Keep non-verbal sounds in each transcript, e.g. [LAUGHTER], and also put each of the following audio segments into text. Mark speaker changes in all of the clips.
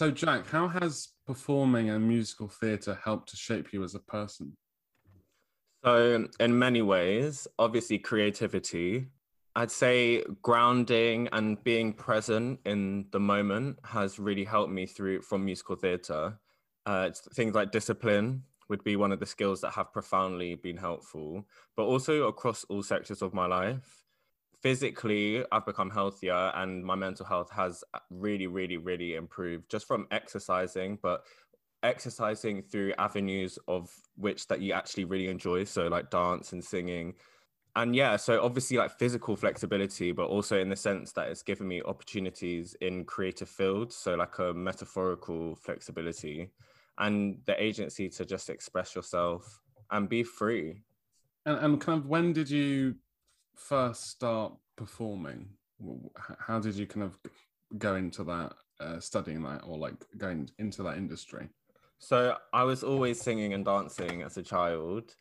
Speaker 1: So, Jack, how has performing and musical theatre helped to shape you as a person?
Speaker 2: So, in many ways, obviously, creativity. I'd say grounding and being present in the moment has really helped me through from musical theatre. Uh, things like discipline would be one of the skills that have profoundly been helpful, but also across all sectors of my life. Physically, I've become healthier and my mental health has uh, really, really, really improved just from exercising, but exercising through avenues of which that you actually really enjoy so like dance and singing. And yeah so obviously like physical flexibility but also in the sense that it's given me opportunities in creative fields so like a metaphorical flexibility and the agency to just express yourself and be free.
Speaker 1: And, and kind of when did you first start performing how did you kind of go into that uh, studying that or like going into that industry
Speaker 2: so I was always singing and dancing as a child,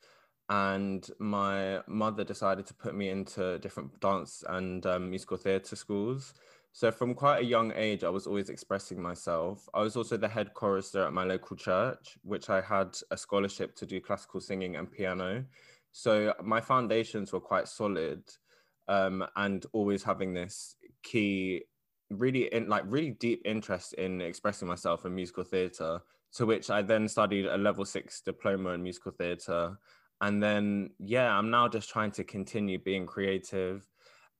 Speaker 2: and my mother decided to put me into different dance and um, musical theatre schools. So from quite a young age, I was always expressing myself. I was also the head chorister at my local church, which I had a scholarship to do classical singing and piano. So my foundations were quite solid, um, and always having this key, really in like really deep interest in expressing myself in musical theatre to which I then studied a level six diploma in musical theatre. And then, yeah, I'm now just trying to continue being creative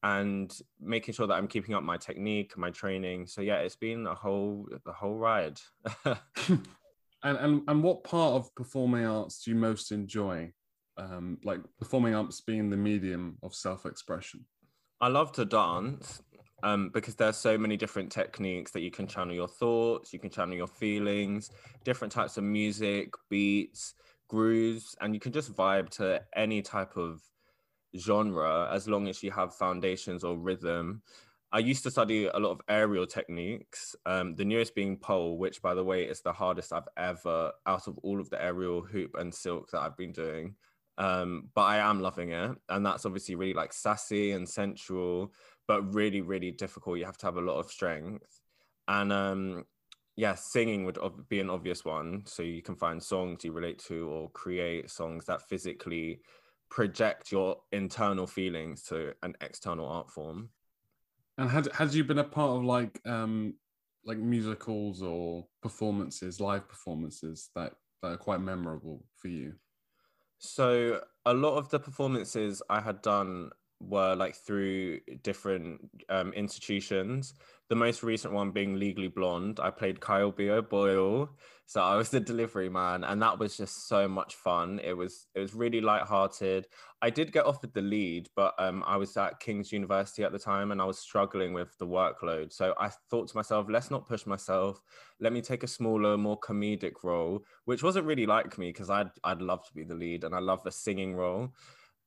Speaker 2: and making sure that I'm keeping up my technique, my training. So yeah, it's been a whole the whole ride. [LAUGHS] [LAUGHS]
Speaker 1: and, and and what part of performing arts do you most enjoy? Um, like performing arts being the medium of self-expression.
Speaker 2: I love to dance um, because there's so many different techniques that you can channel your thoughts, you can channel your feelings, different types of music, beats, grooves, and you can just vibe to any type of genre as long as you have foundations or rhythm. I used to study a lot of aerial techniques, um, the newest being pole, which, by the way, is the hardest I've ever, out of all of the aerial hoop and silk that I've been doing. Um, but I am loving it. And that's obviously really like sassy and sensual but really, really difficult. You have to have a lot of strength. And um, yeah, singing would be an obvious one. So you can find songs you relate to or create songs that physically project your internal feelings to an external art form.
Speaker 1: And had had you been a part of like um like musicals or performances, live performances that, that are quite memorable for you?
Speaker 2: So a lot of the performances I had done were like through different um, institutions. The most recent one being Legally Blonde. I played Kyle B. O'Boyle, so I was the [LAUGHS] delivery man, and that was just so much fun. It was it was really light-hearted. I did get offered the lead, but um, I was at King's University at the time, and I was struggling with the workload. So I thought to myself, let's not push myself. Let me take a smaller, more comedic role, which wasn't really like me because I'd I'd love to be the lead, and I love the singing role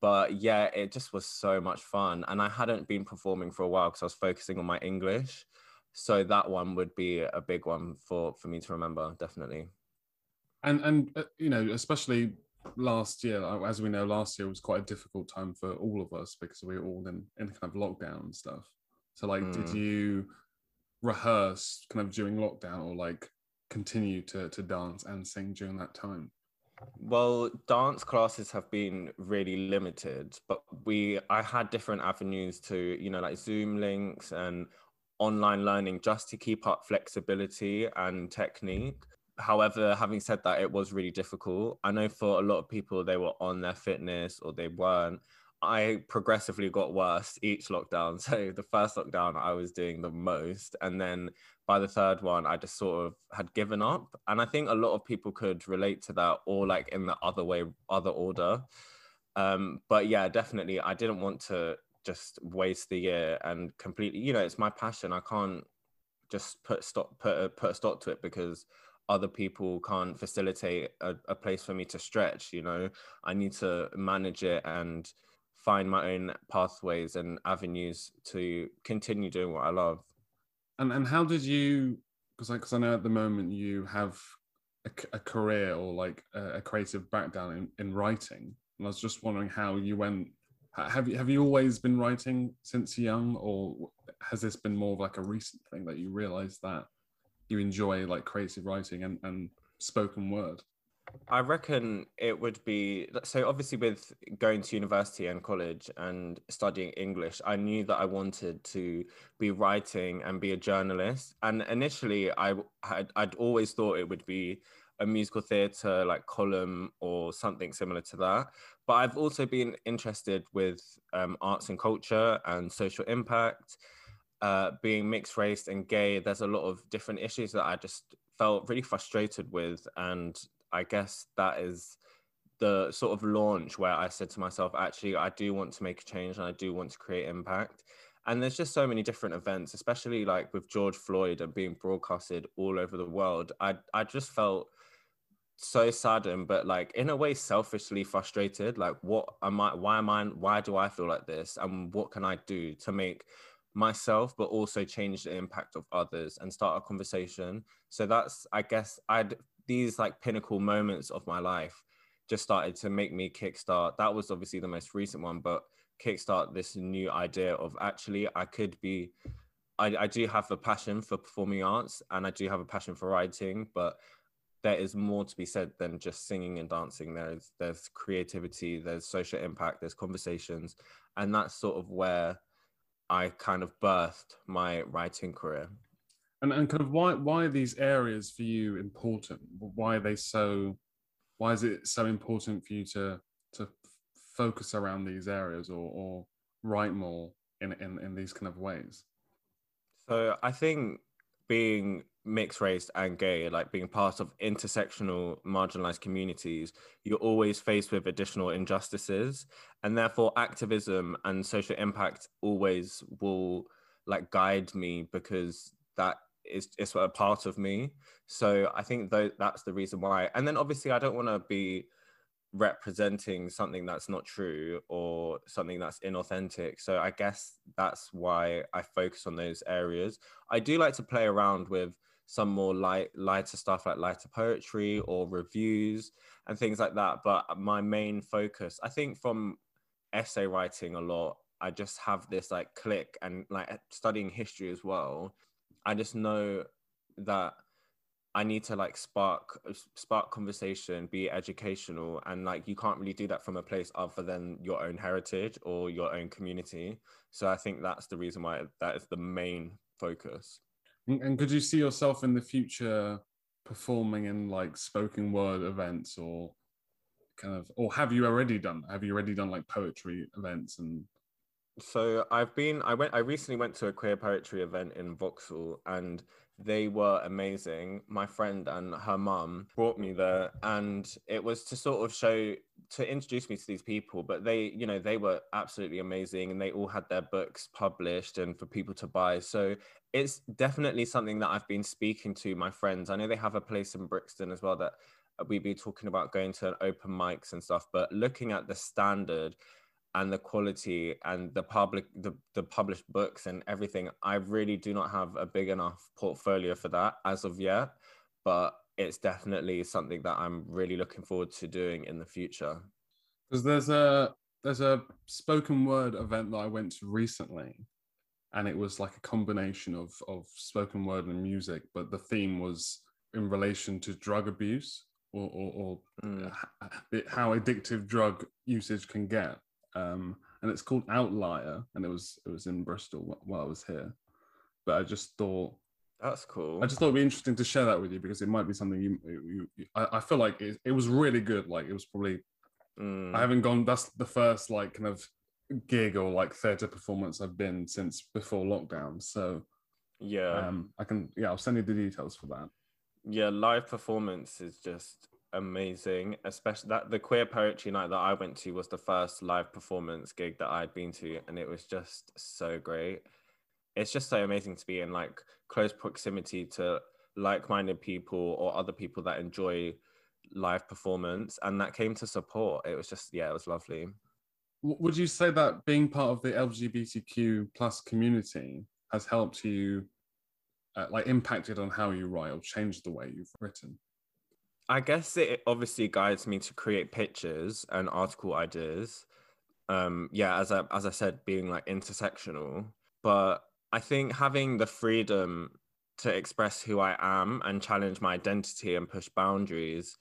Speaker 2: but yeah, it just was so much fun. And I hadn't been performing for a while because I was focusing on my English. So that one would be a big one for for me to remember, definitely.
Speaker 1: And and uh, you know, especially last year, uh, as we know, last year was quite a difficult time for all of us because we were all in in kind of lockdown and stuff. So like, mm. did you rehearse kind of during lockdown or like continue to to dance and sing during that time?
Speaker 2: Well, dance classes have been really limited, but we I had different avenues to, you know, like Zoom links and online learning just to keep up flexibility and technique. However, having said that, it was really difficult. I know for a lot of people, they were on their fitness or they weren't. I progressively got worse each lockdown. [LAUGHS] So the first lockdown, I was doing the most. And then by the third one, I just sort of had given up. And I think a lot of people could relate to that or like in the other way, other order. Um, but yeah, definitely, I didn't want to just waste the year and completely, you know, it's my passion. I can't just put stop, put a, put a stop to it because other people can't facilitate a, a place for me to stretch, you know, I need to manage it and, find my own pathways and avenues to continue doing what I love.
Speaker 1: And and how did you? Because I, cause I know at the moment you have a, a career or like a, a creative background in, in writing, and I was just wondering how you went. Have you have you always been writing since young, or has this been more of like a recent thing that you realised that you enjoy like creative writing and, and spoken word?
Speaker 2: I reckon it would be so obviously with going to university and college and studying English, I knew that I wanted to be writing and be a journalist. And initially I had I'd always thought it would be a musical theatre like column or something similar to that. But I've also been interested with um, arts and culture and social impact. Uh, being mixed race and gay, there's a lot of different issues that I just felt really frustrated with. And I guess that is the sort of launch where I said to myself, actually, I do want to make a change and I do want to create impact. And there's just so many different events, especially like with George Floyd and being broadcasted all over the world. I I just felt so saddened, but like in a way selfishly frustrated. Like, what am I? Why am I? Why do I feel like this? And what can I do to make myself, but also change the impact of others and start a conversation? So that's, I guess, I'd these like pinnacle moments of my life just started to make me kickstart. That was obviously the most recent one, but kickstart this new idea of actually I could be. I, I do have a passion for performing arts and I do have a passion for writing, but there is more to be said than just singing and dancing. There's there's creativity, there's social impact, there's conversations, and that's sort of where I kind of birthed my writing career.
Speaker 1: And and kind of why why are these areas for you important? Why are they so? Why is it so important for you to to focus around these areas or or write more in in in these kind of ways?
Speaker 2: So I think being mixed race and gay, like being part of intersectional marginalized communities, you're always faced with additional injustices. And therefore, activism and social impact always will like guide me because that is is a part of me. So I think that that's the reason why. And then obviously I don't want to be representing something that's not true or something that's inauthentic. So I guess that's why I focus on those areas. I do like to play around with some more light lighter stuff like lighter poetry or reviews and things like that but my main focus i think from essay writing a lot i just have this like click and like studying history as well i just know that i need to like spark spark conversation be educational and like you can't really do that from a place other than your own heritage or your own community so i think that's the reason why that is the main focus
Speaker 1: and, could you see yourself in the future performing in like spoken word events or kind of, or have you already done? Have you already done like poetry events and?
Speaker 2: So I've been. I went. I recently went to a queer poetry event in Vauxhall, and they were amazing. My friend and her mum brought me there, and it was to sort of show to introduce me to these people. But they, you know, they were absolutely amazing, and they all had their books published and for people to buy. So it's definitely something that I've been speaking to my friends. I know they have a place in Brixton as well that uh, we'd be talking about going to open mics and stuff. But looking at the standard and the quality and the public the, the published books and everything i really do not have a big enough portfolio for that as of yet but it's definitely something that i'm really looking forward to doing in the future
Speaker 1: because there's a there's a spoken word event that i went to recently and it was like a combination of of spoken word and music but the theme was in relation to drug abuse or, or, or mm. how addictive drug usage can get um, and it's called Outlier, and it was it was in Bristol while I was here. But I just thought
Speaker 2: that's cool.
Speaker 1: I just thought it'd be interesting to share that with you because it might be something you. you, you I, I, feel like it, it was really good. Like it was probably. Mm. I haven't gone. That's the first like kind of gig or like theatre performance I've been since before lockdown. So
Speaker 2: yeah,
Speaker 1: um, I can. Yeah, I'll send you the details for that.
Speaker 2: Yeah, live performance is just amazing especially that the queer poetry night that i went to was the first live performance gig that i'd been to and it was just so great. It's just so amazing to be in like close proximity to like-minded people or other people that enjoy live performance and that came to support. It was just yeah it was lovely.
Speaker 1: Would you say that being part of the lgbtq plus community has helped you uh, like impacted on how you write or changed the way you've written
Speaker 2: I guess it obviously guides me to create pictures and article ideas. Um, yeah, as I as I said, being like intersectional, but I think having the freedom to express who I am and challenge my identity and push boundaries,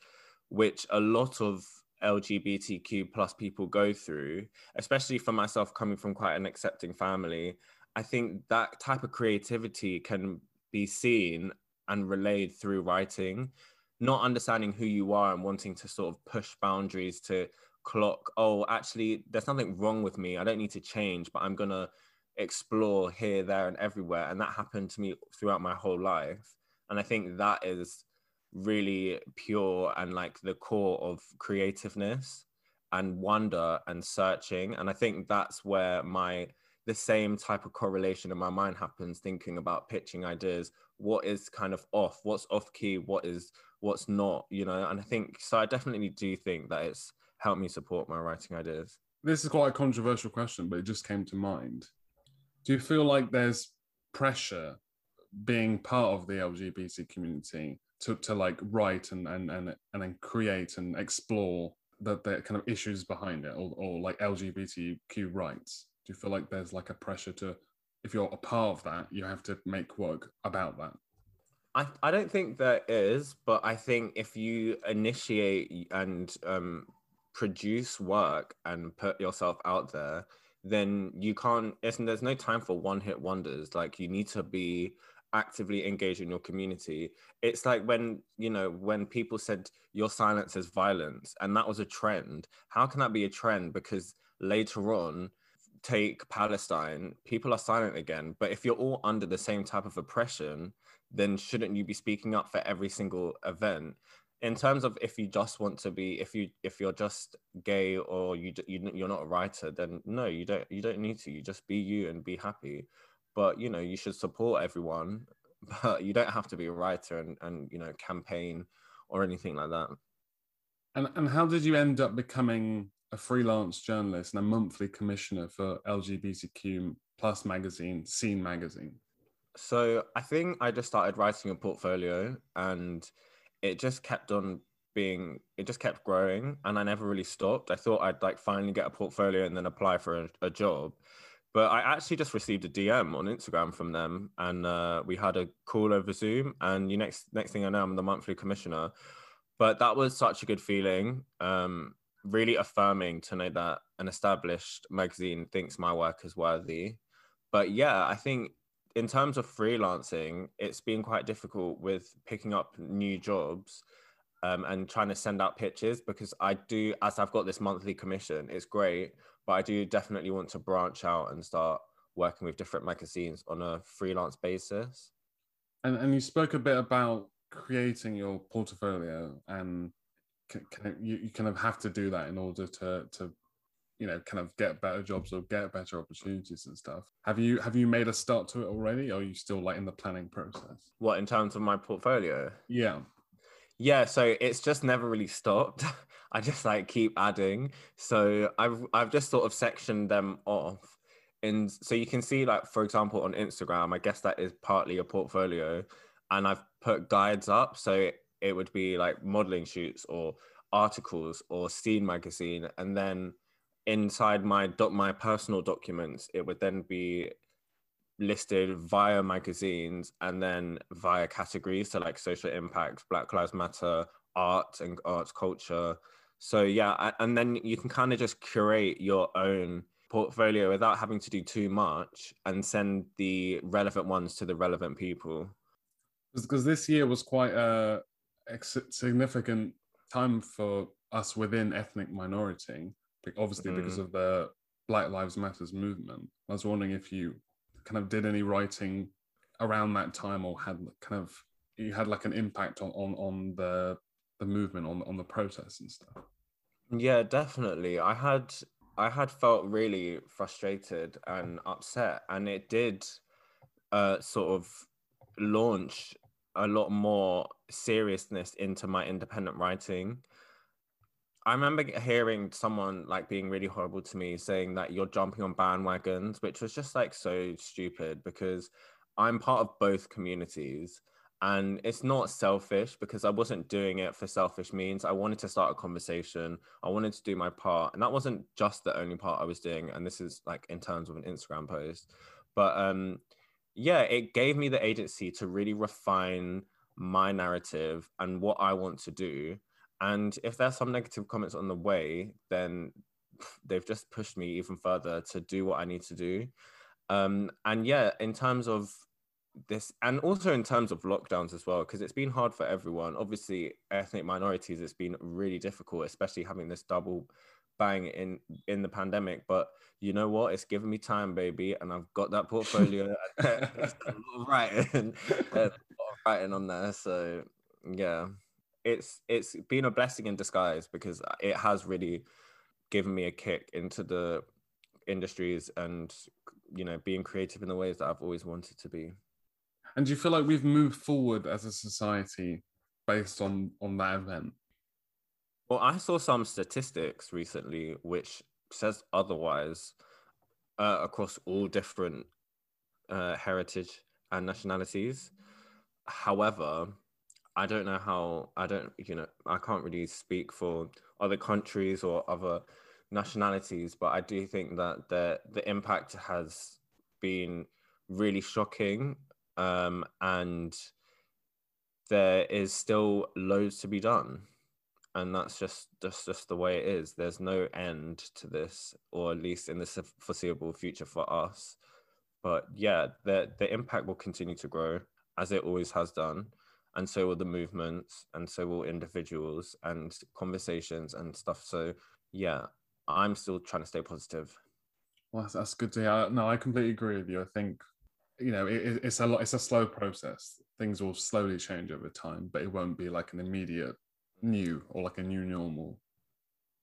Speaker 2: which a lot of LGBTQ plus people go through, especially for myself coming from quite an accepting family. I think that type of creativity can be seen and relayed through writing, not understanding who you are and wanting to sort of push boundaries to clock, oh, actually, there's nothing wrong with me. I don't need to change, but I'm going to explore here, there, and everywhere. And that happened to me throughout my whole life. And I think that is really pure and like the core of creativeness and wonder and searching. And I think that's where my the same type of correlation in my mind happens thinking about pitching ideas what is kind of off what's off key what is what's not you know and i think so i definitely do think that it's helped me support my writing ideas.
Speaker 1: This is quite a controversial question but it just came to mind. Do you feel like there's pressure being part of the lgbt community to, to like write and, and and and then create and explore the, the kind of issues behind it or, or like lgbtq rights? Do you feel like there's like a pressure to if you're a part of that you have to make work about that
Speaker 2: I, I don't think there is, but I think if you initiate and um, produce work and put yourself out there, then you can't. there's no time for one hit wonders. Like you need to be actively engaged in your community. It's like when you know when people said your silence is violence, and that was a trend. How can that be a trend? Because later on, take Palestine, people are silent again. But if you're all under the same type of oppression, then shouldn't you be speaking up for every single event? In terms of if you just want to be, if you if you're just gay or you, you you're not a writer, then no, you don't you don't need to. You just be you and be happy. But you know you should support everyone, [LAUGHS] but you don't have to be a writer and and you know campaign or anything like that.
Speaker 1: And and how did you end up becoming a freelance journalist and a monthly commissioner for LGBTQ plus magazine, Scene magazine?
Speaker 2: So I think I just started writing a portfolio and it just kept on being it just kept growing and I never really stopped. I thought I'd like finally get a portfolio and then apply for a, a job. But I actually just received a DM on Instagram from them and uh, we had a call over Zoom and you next next thing I know I'm the monthly commissioner. But that was such a good feeling. Um, really affirming to know that an established magazine thinks my work is worthy. But yeah, I think in terms of freelancing, it's been quite difficult with picking up new jobs um, and trying to send out pitches because I do, as I've got this monthly commission, it's great, but I do definitely want to branch out and start working with different magazines on a freelance basis.
Speaker 1: And, and you spoke a bit about creating your portfolio and kind of, you, you kind of have to do that in order to to you know kind of get better jobs or get better opportunities and stuff. Have you have you made a start to it already or are you still like in the planning process?
Speaker 2: What in terms of my portfolio?
Speaker 1: Yeah.
Speaker 2: Yeah so it's just never really stopped. [LAUGHS] I just like keep adding. So i've i've just sort of sectioned them off. And so you can see like for example on instagram i guess that is partly a portfolio and i've put guides up. So it it would be like modeling shoots or articles or scene magazine and then inside my doc my personal documents it would then be listed via magazines and then via categories so like social impact black lives matter art and arts culture. So yeah and then you can kind of just curate your own portfolio without having to do too much and send the relevant ones to the relevant people.
Speaker 1: Because this year was quite a significant time for us within ethnic minority, obviously mm. because of the Black Lives Matters movement. I was wondering if you kind of did any writing around that time or had kind of you had like an impact on on, on the the movement on on the protests and stuff.
Speaker 2: Yeah, definitely. I had I had felt really frustrated and upset, and it did uh, sort of launch a lot more seriousness into my independent writing. I remember hearing someone like being really horrible to me saying that you're jumping on bandwagons, which was just like so stupid because I'm part of both communities and it's not selfish because I wasn't doing it for selfish means. I wanted to start a conversation. I wanted to do my part. And that wasn't just the only part I was doing. And this is like in terms of an Instagram post. But um yeah, it gave me the agency to really refine my narrative and what I want to do. And if there's some negative comments on the way, then they've just pushed me even further to do what I need to do. Um, and yeah, in terms of this, and also in terms of lockdowns as well, because it's been hard for everyone. Obviously, ethnic minorities, it's been really difficult, especially having this double bang in in the pandemic. But you know what? It's given me time, baby, and I've got that portfolio. [LAUGHS] [LAUGHS] writing, [LAUGHS] writing on there. So yeah, it's it's been a blessing in disguise because it has really given me a kick into the industries and you know being creative in the ways that I've always wanted to be.
Speaker 1: And do you feel like we've moved forward as a society based on on that event?
Speaker 2: Well, I saw some statistics recently which says otherwise uh, across all different uh, heritage and nationalities. However, I don't know how I don't you know I can't really speak for other countries or other nationalities, but I do think that the the impact has been really shocking, um, and there is still loads to be done, and that's just just just the way it is. There's no end to this, or at least in the foreseeable future for us. But yeah, the the impact will continue to grow as it always has done and so will the movements and so will individuals and conversations and stuff so yeah I'm still trying to stay positive.
Speaker 1: Well, that's, that's good to hear. No, I completely agree with you. I think you know it, it's a lot. It's a slow process. Things will slowly change over time, but it won't be like an immediate new or like a new normal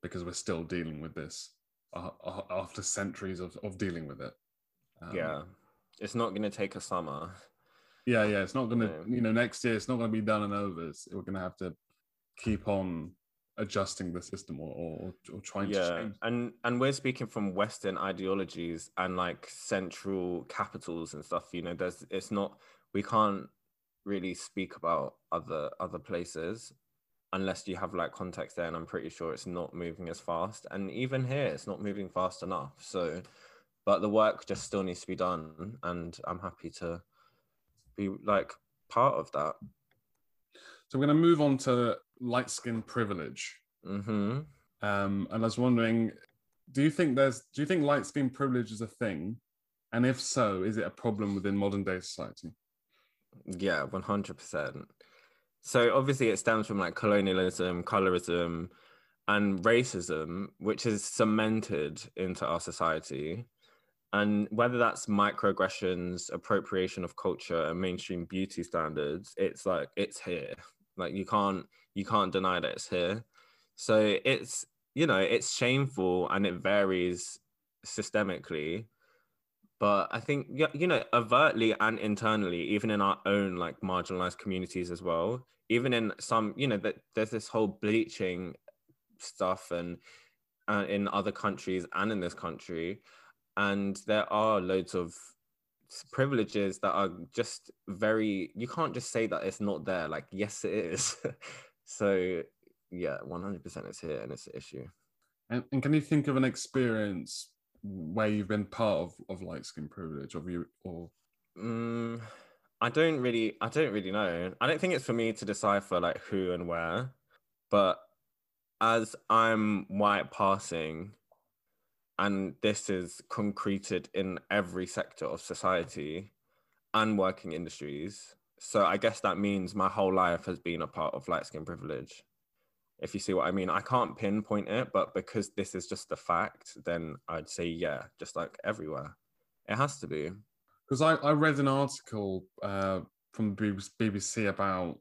Speaker 1: because we're still dealing with this uh, uh after centuries of, of dealing with it.
Speaker 2: Um, yeah, it's not going to take a summer.
Speaker 1: Yeah, yeah, it's not going to. You know, next year it's not going to be done and over. It's, we're going to have to keep on adjusting the system or, or, or trying yeah. to change.
Speaker 2: And and we're speaking from Western ideologies and like central capitals and stuff. You know, there's it's not we can't really speak about other other places unless you have like context there and i'm pretty sure it's not moving as fast and even here it's not moving fast enough so but the work just still needs to be done and i'm happy to be like part of that
Speaker 1: so we're going to move on to light skin privilege.
Speaker 2: Mm-hmm.
Speaker 1: Um, and I was wondering, do you think there's do you think light skin privilege is a thing? And if so, is it a problem within modern day society?
Speaker 2: Yeah, one hundred percent. So obviously it stems from like colonialism, colorism, and racism, which is cemented into our society. And whether that's microaggressions, appropriation of culture, and mainstream beauty standards, it's like it's here. Like you can't you can't deny that it's here. So it's you know it's shameful and it varies systemically. But I think you know overtly and internally, even in our own like marginalized communities as well, even in some you know that there's this whole bleaching stuff and uh, in other countries and in this country, and there are loads of privileges that are just very you can't just say that it's not there like yes it is. [LAUGHS] So yeah 100% it's here and it's an issue.
Speaker 1: And, and can you think of an experience where you've been part of, of light skin privilege of you or?
Speaker 2: Mm, i don't really i don't really know. I don't think it's for me to decipher like who and where but as i'm white passing and this is concreted in every sector of society and working industries. So I guess that means my whole life has been a part of light skin privilege. If you see what I mean, I can't pinpoint it, but because this is just a fact, then I'd say yeah, just like everywhere, it has to be.
Speaker 1: Because I, I read an article uh, from BBC about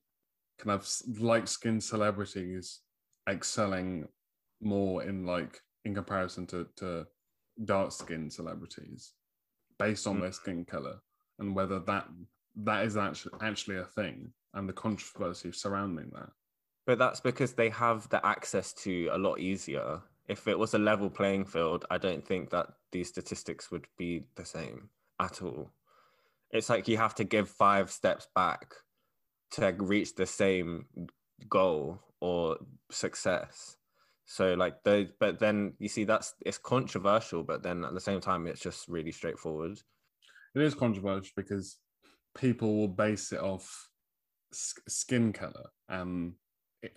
Speaker 1: kind of light skinned celebrities excelling more in like in comparison to, to dark skinned celebrities based on mm. their skin color and whether that that is actually actually a thing and the controversy surrounding that.
Speaker 2: But that's because they have the access to a lot easier. If it was a level playing field, I don't think that these statistics would be the same at all. It's like you have to give five steps back to reach the same goal or success. So like those, but then you see that's it's controversial, but then at the same time it's just really straightforward.
Speaker 1: It is controversial because people will base it off skin color. And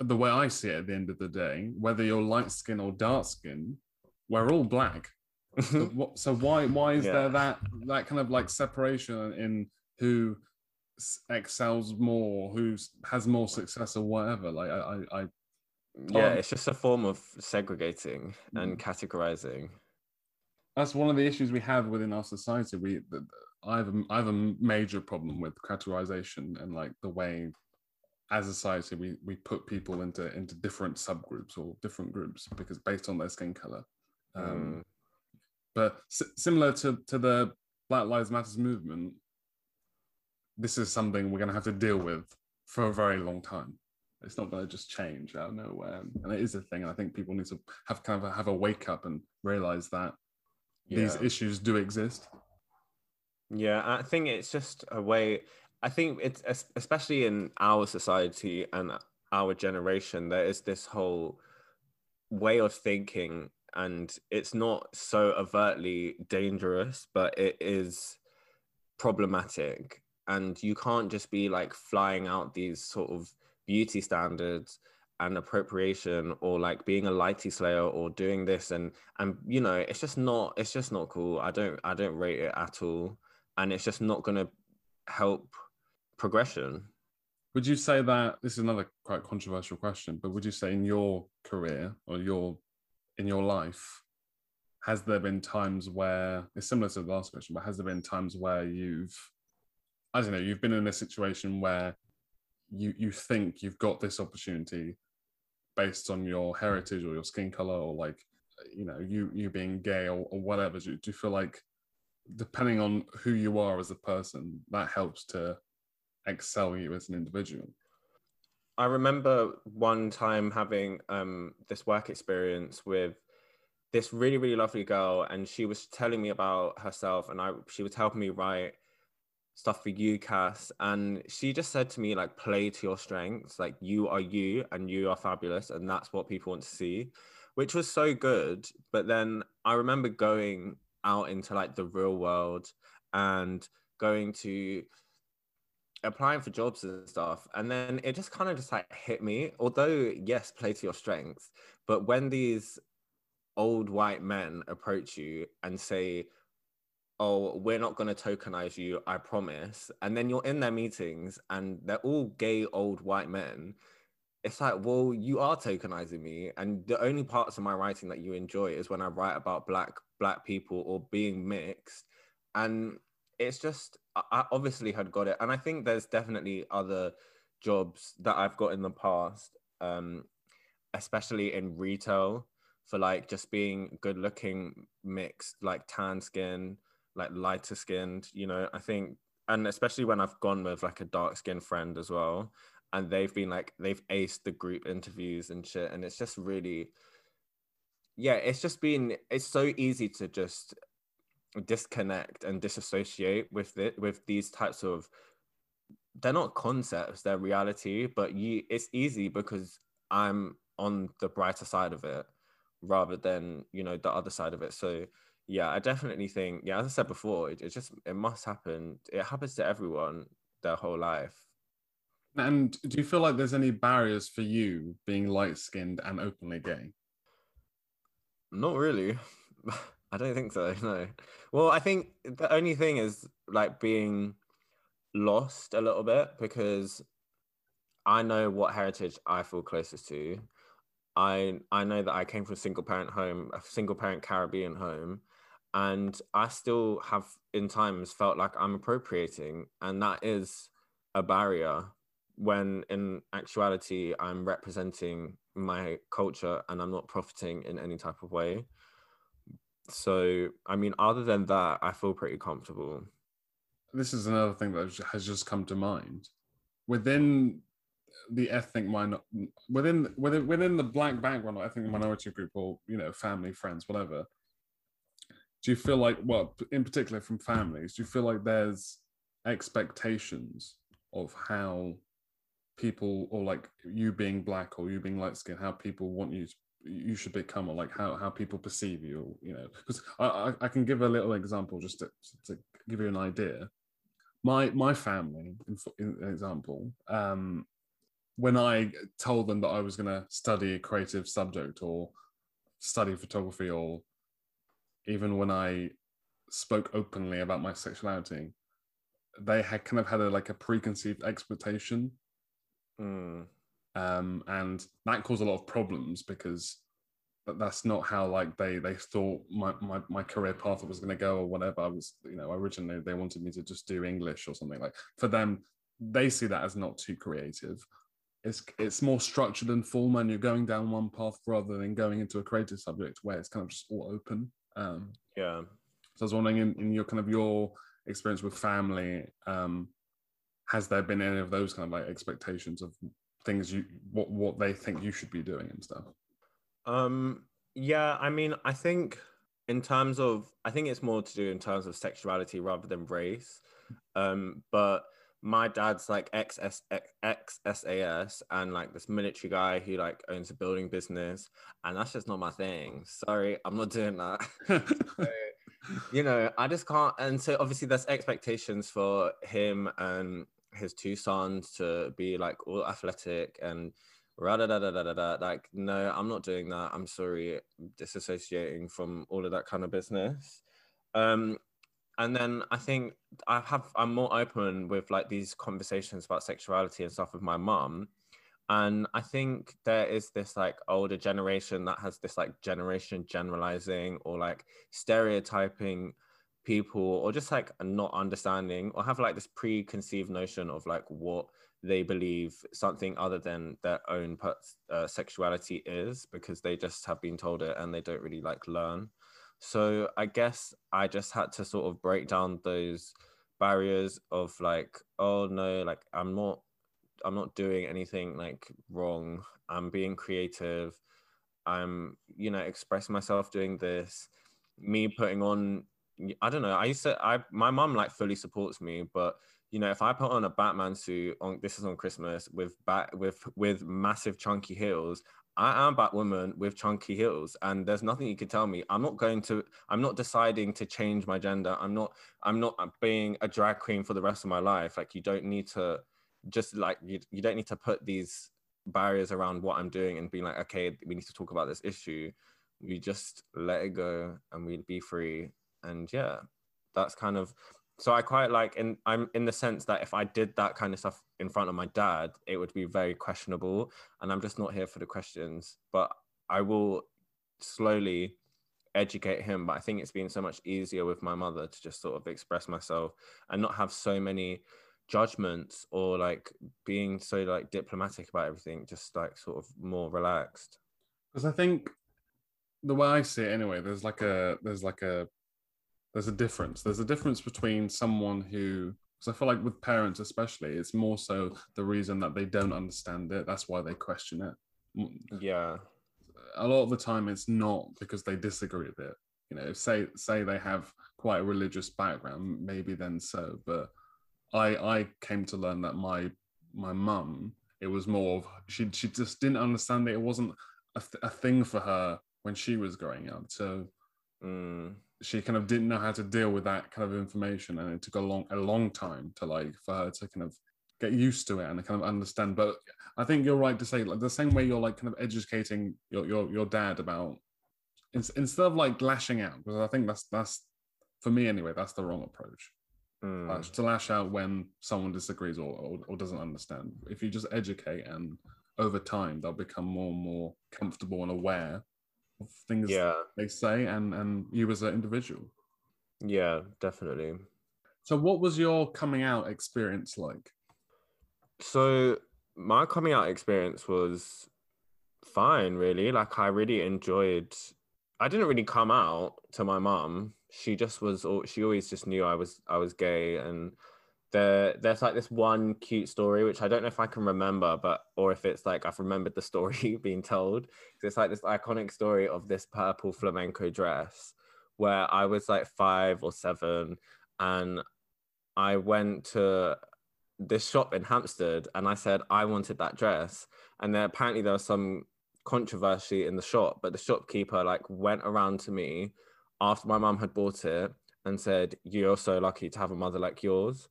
Speaker 1: the way I see it at the end of the day, whether you're light skin or dark skin, we're all black. [LAUGHS] so, what, so, why why is yeah. there that that kind of like separation in who excels more, who has more success or whatever? Like I, I,
Speaker 2: Yeah, it's just a form of segregating and mm. categorizing.
Speaker 1: That's one of the issues we have within our society. We I have a, I have a major problem with categorization and like the way as a society we, we put people into into different subgroups or different groups because based on their skin color um, mm. but s- similar to to the black lives matters movement this is something we're going to have to deal with for a very long time it's not going to just change out of nowhere and it is a thing and i think people need to have kind of a, have a wake up and realize that yeah. these issues do exist
Speaker 2: yeah, I think it's just a way. I think it's especially in our society and our generation, there is this whole way of thinking, and it's not so overtly dangerous, but it is problematic. And you can't just be like flying out these sort of beauty standards and appropriation or like being a lighty slayer or doing this and and you know it's just not it's just not cool i don't i don't rate it at all and it's just not going to help progression.
Speaker 1: Would you say that this is another quite controversial question, but would you say in your career or your in your life, has there been times where it's similar to the last question, but has there been times where you've I don't know, you've been in a situation where you you think you've got this opportunity based on your heritage or your skin color or like you know you you being gay or, or whatever do, do you feel like depending on who you are as a person, that helps to excel you as an individual.
Speaker 2: I remember one time having um, this work experience with this really really lovely girl, and she was telling me about herself, and I she was helping me write stuff for UCAS. and she just said to me like, "Play to your strengths. Like you are you, and you are fabulous, and that's what people want to see," which was so good. But then I remember going out into like the real world and going to applying for jobs and stuff and then it just kind of just like hit me although yes play to your strengths but when these old white men approach you and say oh we're not going to tokenize you i promise. And then you're in their meetings and they're all gay old white men. It's like well you are tokenizing me and the only parts of my writing that you enjoy is when i write about black black people or being mixed. And it's just i obviously had got it. And i think there's definitely other jobs that i've got in the past um, especially in retail for like just being good looking mixed like tan skin like lighter skinned you know i think and especially when i've gone with like a dark skinned friend as well and they've been like they've aced the group interviews and shit and it's just really yeah, it's just been it's so easy to just disconnect and disassociate with it with these types of they're not concepts, they're reality, but you it's easy because I'm on the brighter side of it rather than, you know, the other side of it. So yeah, I definitely think, yeah, as I said before, it, it just it must happen. It happens to everyone their whole life.
Speaker 1: And do you feel like there's any barriers for you being light skinned and openly gay?
Speaker 2: Not really. [LAUGHS] I don't think so. [LAUGHS] No. Well, I think the only thing is like being lost a little bit because I know what heritage I feel closest to. I I know that I came from a single parent home, a single parent Caribbean home, and I still have in times felt like I'm appropriating, and that is a barrier when in actuality I'm representing my culture and I'm not profiting in any type of way. So, I mean, other than that, I feel pretty comfortable.
Speaker 1: This is another thing that has just come to mind. Within the ethnic minor, within within within the black background, or ethnic minority group, or you know, family, friends, whatever. Do you feel like, well, in particular from families, do you feel like there's expectations of how people or like you being black or you being light skinned how people want you to, you should become or like how, how people perceive you you know? Because I, I, I can give a little example just to, to give you an idea. My my family, in, in example, um, when I told them that I was going to study a creative subject or study photography, or even when I spoke openly about my sexuality, they had kind of had a like a preconceived expectation,
Speaker 2: Mm.
Speaker 1: um, and that caused a lot of problems because that, that's not how like they they thought my my, my career path was going to go or whatever. I was you know originally they wanted me to just do English or something like for them they see that as not too creative. It's it's more structured and formal, and you're going down one path rather than going into a creative subject where it's kind of just all open. Um,
Speaker 2: Yeah.
Speaker 1: so I was wondering, in, in your kind of your experience with family, um, has there been any of those kind of like expectations of things you what what they think you should be doing and stuff?
Speaker 2: Um, yeah, I mean, I think in terms of, I think it's more to do in terms of sexuality rather than race. Um, but my dad's like ex ex SAS and like this military guy who like owns a building business, and that's just not my thing. Sorry, I'm not doing that. [LAUGHS] So, you know, I just can't. And so obviously, there's expectations for him and his two sons to be like all athletic and da da da da da. Like, no, I'm not doing that. I'm sorry, disassociating from all of that kind of business. Um, and then I think I have I'm more open with like these conversations about sexuality and stuff with my mum. And I think there is this like older generation that has this like generation generalizing or like stereotyping people or just like not understanding or have like this preconceived notion of like what they believe something other than their own uh, sexuality is because they just have been told it and they don't really like learn. So I guess I just had to sort of break down those barriers of like, oh no, like I'm not I'm not doing anything like wrong. I'm being creative. I'm, you know, expressing myself doing this. Me putting on I don't know. I used to I my mom like fully supports me, but you know, if I put on a Batman suit on this is on Christmas with bat with with massive chunky heels, I am Batwoman with chunky heels, and there's nothing you can tell me. I'm not going to. I'm not deciding to change my gender. I'm not. I'm not uh, being a drag queen for the rest of my life. Like you don't need to, just like you. You don't need to put these barriers around what I'm doing and being like, okay, we need to talk about this issue. We just let it go and we'd be free. And yeah, that's kind of so I quite like, and I'm in the sense that if I did that kind of stuff in front of my dad, it would be very questionable. And I'm just not here for the questions, but I will slowly educate him. But I think it's been so much easier with my mother to just sort of express myself and not have so many judgments or like being so like diplomatic about everything, just like sort of more relaxed.
Speaker 1: Because I think the way I see it anyway, there's like a there's like a there's a difference. There's a difference between someone who, because I feel like with parents especially, it's more so the reason that they don't understand it. That's why they question it.
Speaker 2: Yeah.
Speaker 1: A lot of the time, it's not because they disagree with it. You know, say say they have quite a religious background, maybe then so. But I I came to learn that my my mum, it was more of she she just didn't understand it. It wasn't a, th- a thing for her when she was growing up. So.
Speaker 2: Mm
Speaker 1: she kind of didn't know how to deal with that kind of information and it took a long a long time to like for her to kind of get used to it and kind of understand. But i think you're right to say like the same way you're like kind of educating your your, your dad about instead of like lashing out because i think that's that's for me anyway that's the wrong approach.
Speaker 2: Mm.
Speaker 1: to lash out when someone disagrees or, or, or doesn't understand. If you just educate and over time they'll become more and more comfortable and aware things
Speaker 2: yeah.
Speaker 1: they say and and you as an individual.
Speaker 2: Yeah, definitely.
Speaker 1: So what was your coming out experience like?
Speaker 2: So my coming out experience was fine, really. Like I really enjoyed I didn't really come out to my mom. She just was she always just knew I was I was gay and there there's like this one cute story which I don't know if I can remember, but or if it's like I've remembered the story [LAUGHS] being told. It's like this iconic story of this purple flamenco dress where I was like five or seven, and I went to this shop in Hampstead and I said I wanted that dress, and then apparently there was some controversy in the shop, but the shopkeeper like went around to me after my mum had bought it and said, "You're so lucky to have a mother like yours."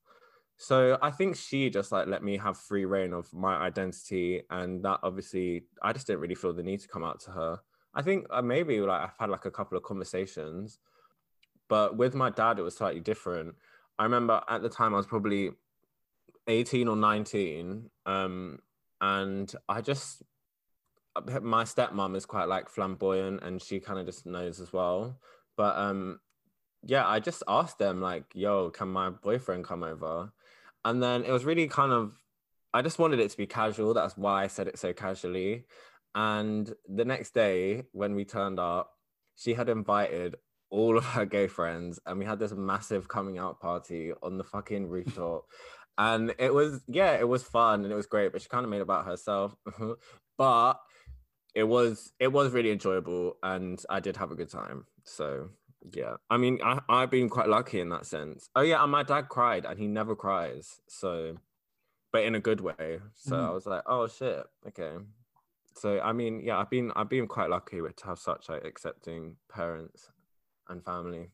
Speaker 2: So I think she just like let me have free rein of my identity, and that obviously I just didn't really feel the need to come out to her. I think uh, maybe like I've had like a couple of conversations, but with my dad it was slightly different. I remember at the time I was probably 18 or 19, um, and I just uh, my stepmom is quite like flamboyant, and she kind of just knows as well. But um, yeah, I just asked them like, "Yo, can my boyfriend come over?" And then it was really kind of, I just wanted it to be casual. That's why I said it so casually. And the next day, when we turned up, she had invited all of her gay friends, and we had this massive coming out party on the fucking rooftop. [LAUGHS] and it was, yeah, it was fun and it was great, but she kind of made it about herself. [LAUGHS] but it was, it was really enjoyable, and I did have a good time. So yeah, I mean, I, I've been quite lucky in that sense. Oh yeah, and my dad cried, and he never cries. So, but in a good way. So mm. I was like, oh shit, okay. So I mean, yeah, I've been I've been quite lucky with to have such like accepting parents and family.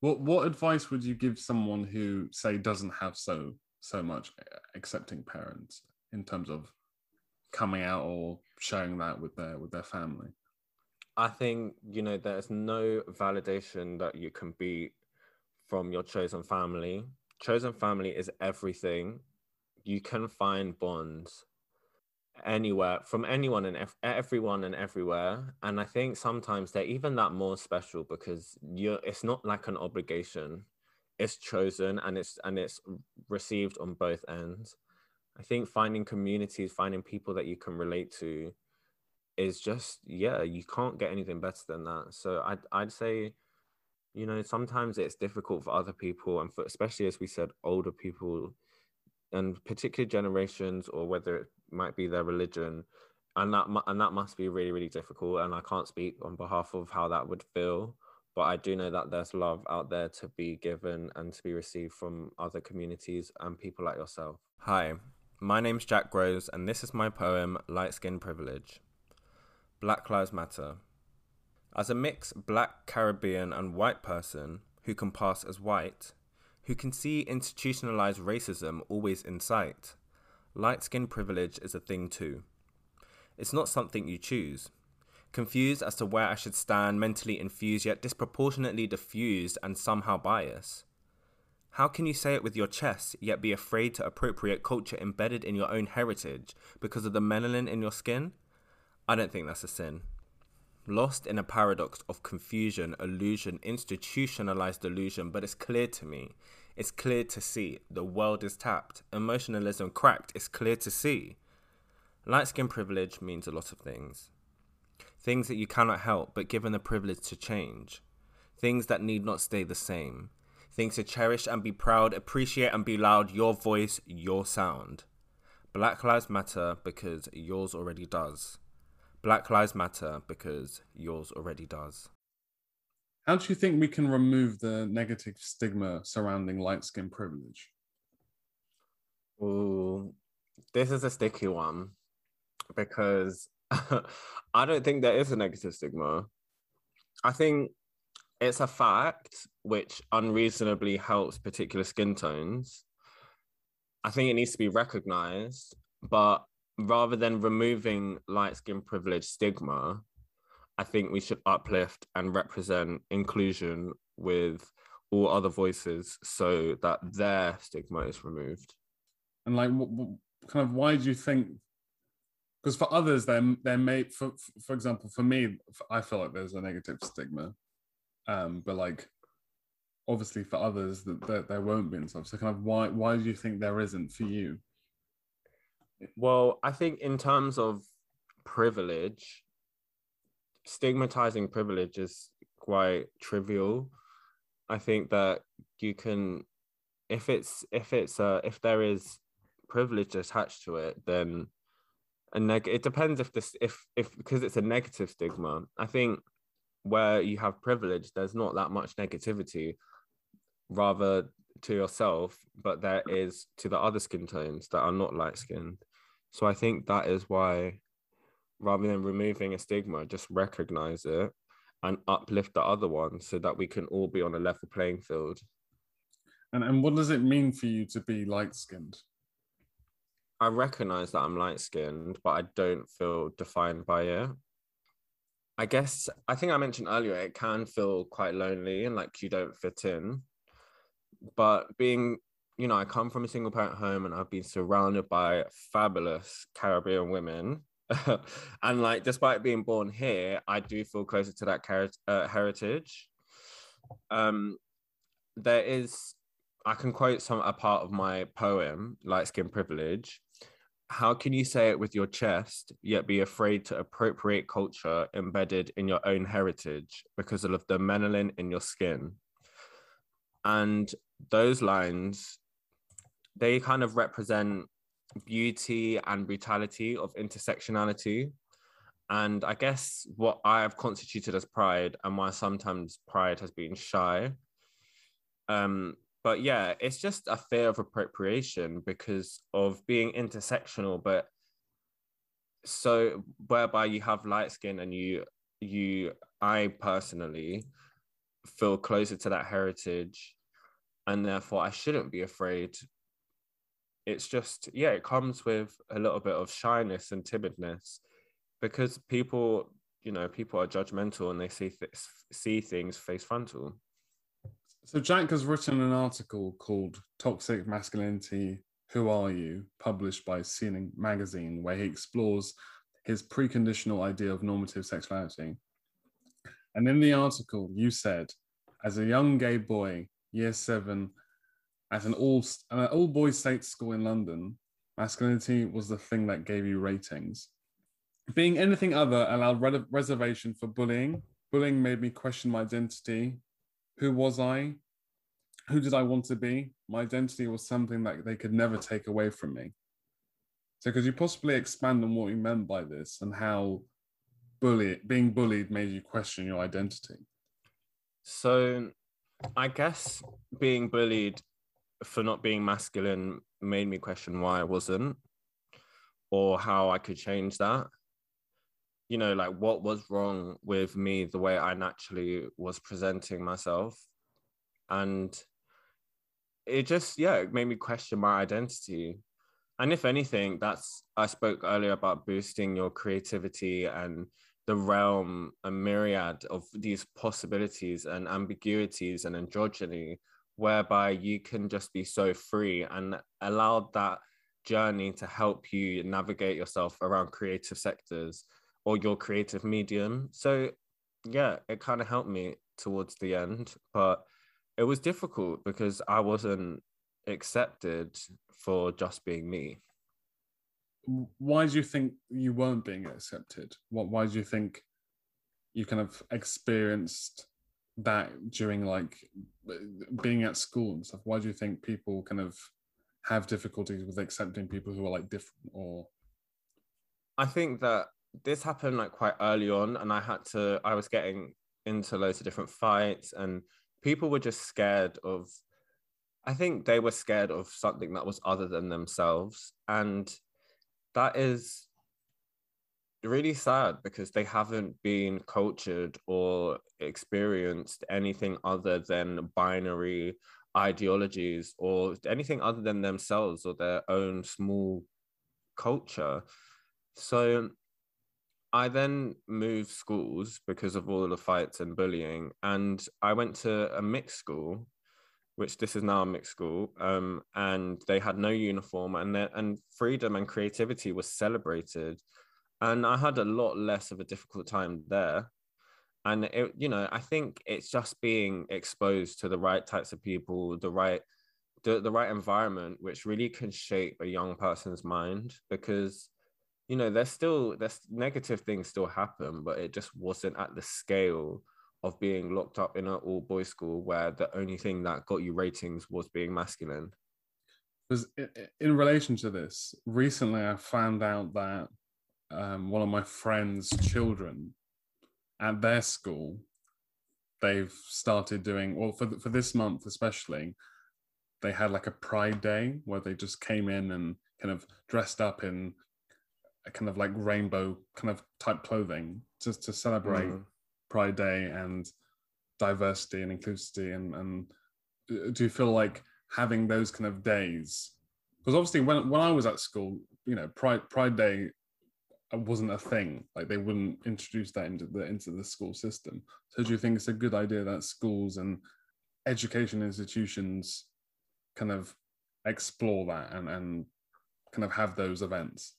Speaker 1: What what advice would you give someone who say doesn't have so so much accepting parents in terms of coming out or sharing that with their with their family?
Speaker 2: I think you know there's no validation that you can be from your chosen family. Chosen family is everything. You can find bonds anywhere from anyone and ev- everyone and everywhere and i think sometimes they're even that more special because you're it's not like an obligation it's chosen and it's and it's received on both ends i think finding communities finding people that you can relate to is just yeah you can't get anything better than that. So i'd, I'd say you know sometimes it's difficult for other people and for especially as we said older people and particular generations or whether it might be their religion. And that and that must be really really difficult. And i can't speak on behalf of how that would feel but i do know that there's love out there to be given and to be received from other communities and people like yourself. Hi my name's jack rose and this is my poem light skin privilege Black Lives Matter. As a mixed black, Caribbean, and white person who can pass as white, who can see institutionalized racism always in sight, light skin privilege is a thing too. It's not something you choose. Confused as to where I should stand, mentally infused yet disproportionately diffused and somehow biased. How can you say it with your chest, yet be afraid to appropriate culture embedded in your own heritage because of the melanin in your skin? I don't think that's a sin. Lost in a paradox of confusion, illusion, institutionalized delusion, but it's clear to me. It's clear to see. The world is tapped. Emotionalism cracked. It's clear to see. Light skin privilege means a lot of things. Things that you cannot help but given the privilege to change. Things that need not stay the same. Things to cherish and be proud, appreciate and be loud, your voice, your sound. Black Lives Matter because yours already does. Black Lives Matter because yours already does.
Speaker 1: How do you think we can remove the negative stigma surrounding light skin privilege?
Speaker 2: Oh, this is a sticky one because [LAUGHS] I don't think there is a negative stigma. I think it's a fact which unreasonably helps particular skin tones. I think it needs to be recognized, but rather than removing light skin privilege stigma, I think we should uplift and represent inclusion with all other voices so that their stigma is removed.
Speaker 1: And like, what, what kind of why do you think? Because for others, they're they're for for example, for me, I feel like there's a negative stigma, um, but like obviously for others that there, there won't be and stuff. So kind of why why do you think there isn't for you?
Speaker 2: Well, I think in terms of privilege, stigmatizing privilege is quite trivial. I think that you can, if it's if it's uh if there is privilege attached to it, then a neg. It depends if this if if because it's a negative stigma. I think where you have privilege, there's not that much negativity. Rather, to yourself, but there is to the other skin tones that are not light skinned. So I think that is why, rather than removing a stigma, just recognize it and uplift the other one so that we can all be on a level playing field.
Speaker 1: And and what does it mean for you to be light skinned?
Speaker 2: I recognize that I'm light skinned, but I don't feel defined by it. I guess I think I mentioned earlier it can feel quite lonely and like you don't fit in. But being, you know, I come from a single parent home and I've been surrounded by fabulous Caribbean women. [LAUGHS] and like, despite being born here, I do feel closer to that car- uh, heritage. Um, there is, I can quote some a part of my poem, Light Skin Privilege, how can you say it with your chest, yet be afraid to appropriate culture embedded in your own heritage because of the melanin in your skin? And those lines, they kind of represent beauty and brutality of intersectionality. And I guess what I have constituted as pride and why sometimes pride has been shy um, but yeah, it's just a fear of appropriation because of being intersectional, but so whereby you have light skin and you you I personally feel closer to that heritage and therefore I shouldn't be afraid. It's just yeah, it comes with a little bit of shyness and timidness because people, you know, people are judgmental and they see th- see things face frontal.
Speaker 1: So Jack has written an article called Toxic Masculinity Who Are You, published by Scenic Magazine, where he explores his preconditional idea of normative sexuality. And in the article, you said, as a young gay boy, year seven, at an all, an all boys state school in London, masculinity was the thing that gave you ratings. Being anything other allowed re- reservation for bullying. Bullying made me question my identity, who was I? Who did I want to be? My identity was something that they could never take away from me. So, could you possibly expand on what you meant by this and how bully, being bullied made you question your identity?
Speaker 2: So, I guess being bullied for not being masculine made me question why I wasn't or how I could change that. You know, like what was wrong with me, the way I naturally was presenting myself. And it just, yeah, it made me question my identity. And if anything, that's, I spoke earlier about boosting your creativity and the realm, a myriad of these possibilities and ambiguities and androgyny, whereby you can just be so free and allow that journey to help you navigate yourself around creative sectors or your creative medium. So, yeah, it kind of helped me towards the end, but it was difficult because I wasn't accepted for just being me.
Speaker 1: Why do you think you weren't being accepted? What? Why do you think you kind of experienced that during like being at school and stuff? Why do you think people kind of have difficulties with accepting people who are like different or?
Speaker 2: I think that this happened like quite early on and i had to i was getting into loads of different fights and people were just scared of i think they were scared of something that was other than themselves and that is really sad because they haven't been cultured or experienced anything other than binary ideologies or anything other than themselves or their own small culture. So I then moved schools because of all the fights and bullying, and I went to a mixed school, which this is now a mixed school, um, and they had no uniform, and and freedom and creativity was celebrated, and I had a lot less of a difficult time there, and it, you know, I think it's just being exposed to the right types of people, the right the, the right environment, which really can shape a young person's mind because you know, there's still there's negative things still happen, but it just wasn't at the scale of being locked up in an all boys school where the only thing that got you ratings was being masculine.
Speaker 1: Because in relation to this, recently I found out that um, one of my friends' children at their school, they've started doing well for for this month especially. They had like a Pride Day where they just came in and kind of dressed up in a kind of like rainbow kind of type clothing just to celebrate mm. Pride Day and diversity and inclusivity and and uh, do you feel like having those kind of days because obviously when when I was at school, you know, Pride Pride Day wasn't a thing. Like they wouldn't introduce that into the into the school system. So do you think it's a good idea that schools and education institutions kind of explore that and and kind of have those events?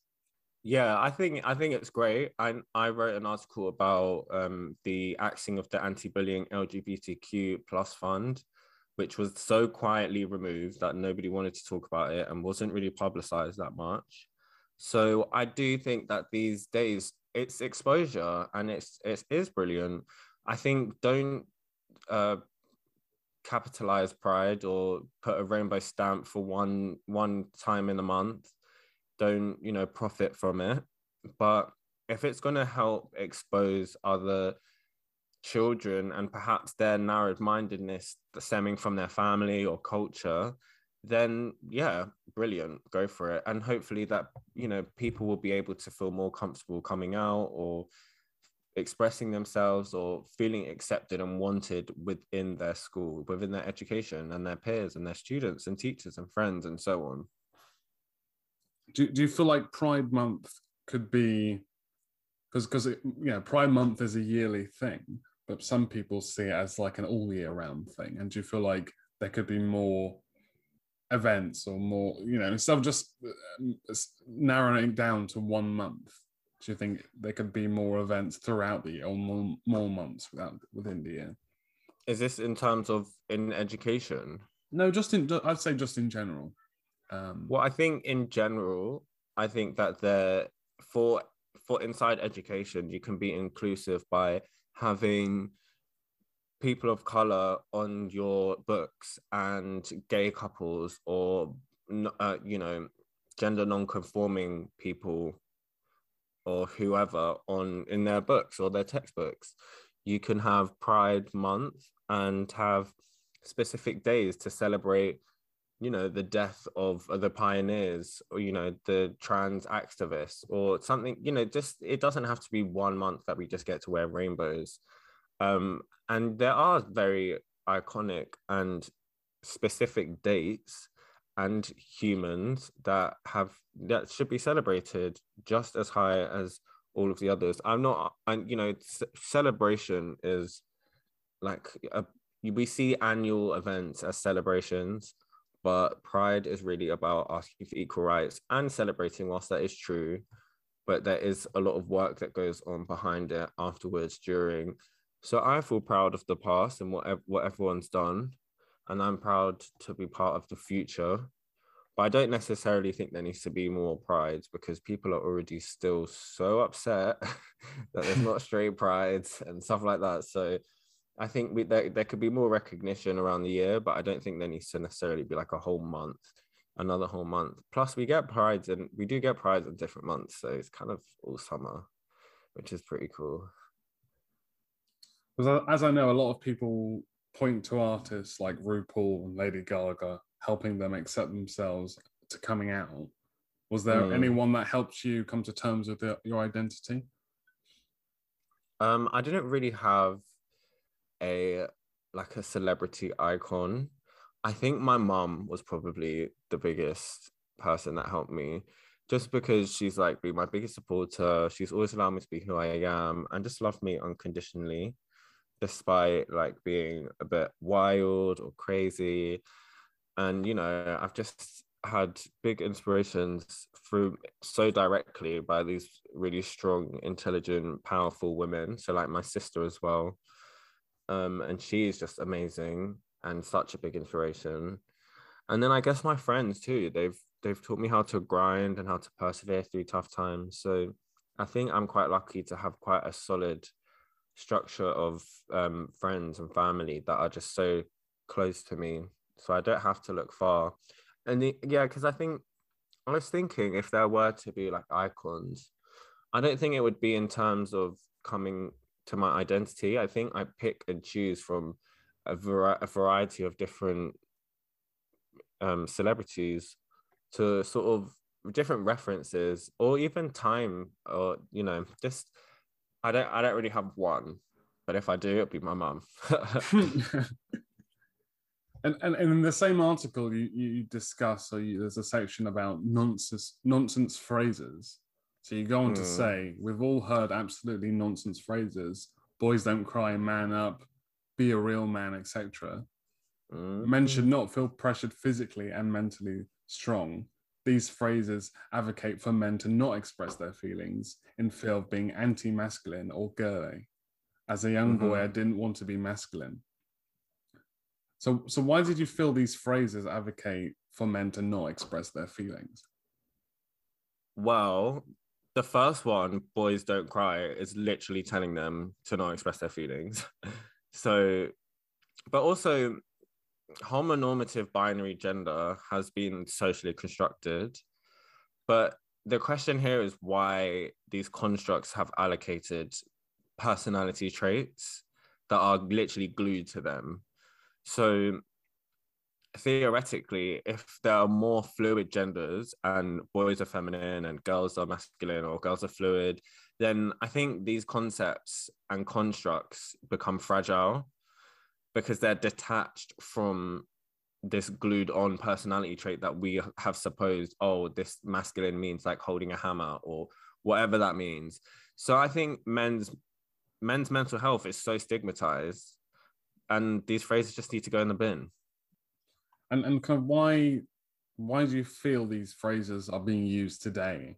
Speaker 2: Yeah, I think I think it's great. I I wrote an article about um, the axing of the anti-bullying LGBTQ plus fund, which was so quietly removed that nobody wanted to talk about it and wasn't really publicized that much. So I do think that these days it's exposure and it's it is brilliant. I think don't uh, capitalize pride or put a rainbow stamp for one one time in a month. Don't you know profit from it. But if it's going to help expose other children and perhaps their narrowed mindedness stemming from their family or culture then yeah brilliant go for it and hopefully that you know people will be able to feel more comfortable coming out or expressing themselves or feeling accepted and wanted within their school within their education and their peers and their students and teachers and friends and so on
Speaker 1: do, do you feel like pride month could be because because yeah pride month is a yearly thing but some people see it as like an all year round thing. And do you feel like there could be more events or more, you know, instead of just uh, narrowing down to one month? Do you think there could be more events throughout the year or more, more months without, within the year?
Speaker 2: Is this in terms of in education?
Speaker 1: No, just in, I'd say just in general.
Speaker 2: Um, well, I think in general, I think that the for for inside education, you can be inclusive by having people of color on your books and gay couples or uh, you know gender non-conforming people or whoever on in their books or their textbooks. You can have pride month and have specific days to celebrate you know the death of the pioneers or you know the trans activists or something you know just it doesn't have to be one month that we just get to wear rainbows. Um and there are very iconic and specific dates and humans that have that should be celebrated just as high as all of the others. I'm not and you know c- celebration is like a, we see annual events as celebrations but pride is really about asking for equal rights and celebrating whilst that is true. But there is a lot of work that goes on behind it afterwards during. So i feel proud of the past and what, what everyone's done. And i'm proud to be part of the future. But i don't necessarily think there needs to be more pride because people are already still so upset [LAUGHS] that there's not straight prides and stuff like that. So I think we, there, there could be more recognition around the year, but I don't think there needs to necessarily be like a whole month, another whole month. Plus, we get prides and we do get prides in different months, so it's kind of all summer, which is pretty cool.
Speaker 1: As I know, a lot of people point to artists like RuPaul and Lady Gaga helping them accept themselves to coming out. Was there mm. anyone that helped you come to terms with the, your identity?
Speaker 2: Um, I didn't really have a like a celebrity icon, I think my mom was probably the biggest person that helped me just because she's like been my biggest supporter. She's always allowed me to be who I am and just loved me unconditionally, despite like being a bit wild or crazy. And you know, I've just had big inspirations through so directly by these really strong, intelligent, powerful women. So like my sister as well um, and she is just amazing and such a big inspiration. And then I guess my friends too. They've they've taught me how to grind and how to persevere through tough times. So I think I'm quite lucky to have quite a solid structure of um, friends and family that are just so close to me. So I don't have to look far. And the, yeah, because I think I was thinking if there were to be like icons, I don't think it would be in terms of coming to my identity. I think I pick and choose from a, vari- a variety of different um, celebrities to sort of different references or even time or you know just I don't I don't really have one, but if I do, it'll be my mum. [LAUGHS]
Speaker 1: And, and, and in the same article, you, you discuss, so you, there's a section about nonsense nonsense phrases. So you go on to hmm. say, we've all heard absolutely nonsense phrases. Boys don't cry, man up, be a real man, etc. Men should not feel pressured physically and mentally strong. These phrases advocate for men to not express their feelings in fear of being anti masculine or girly. As a young mm-hmm. boy, I didn't want to be masculine. So, so why did you feel these phrases advocate for men to not express their feelings?
Speaker 2: Well, the first one, boys don't cry, is literally telling them to not express their feelings. [LAUGHS] so, but also, homonormative binary gender has been socially constructed. But the question here is why these constructs have allocated personality traits that are literally glued to them. So theoretically, if there are more fluid genders and boys are feminine and girls are masculine or girls are fluid, then I think these concepts and constructs become fragile because they're detached from this glued on personality trait that we have supposed, oh, this masculine means like holding a hammer or whatever that means. So I think men's men's mental health is so stigmatized and these phrases just need to go in the bin
Speaker 1: and and kind of why why do you feel these phrases are being used today?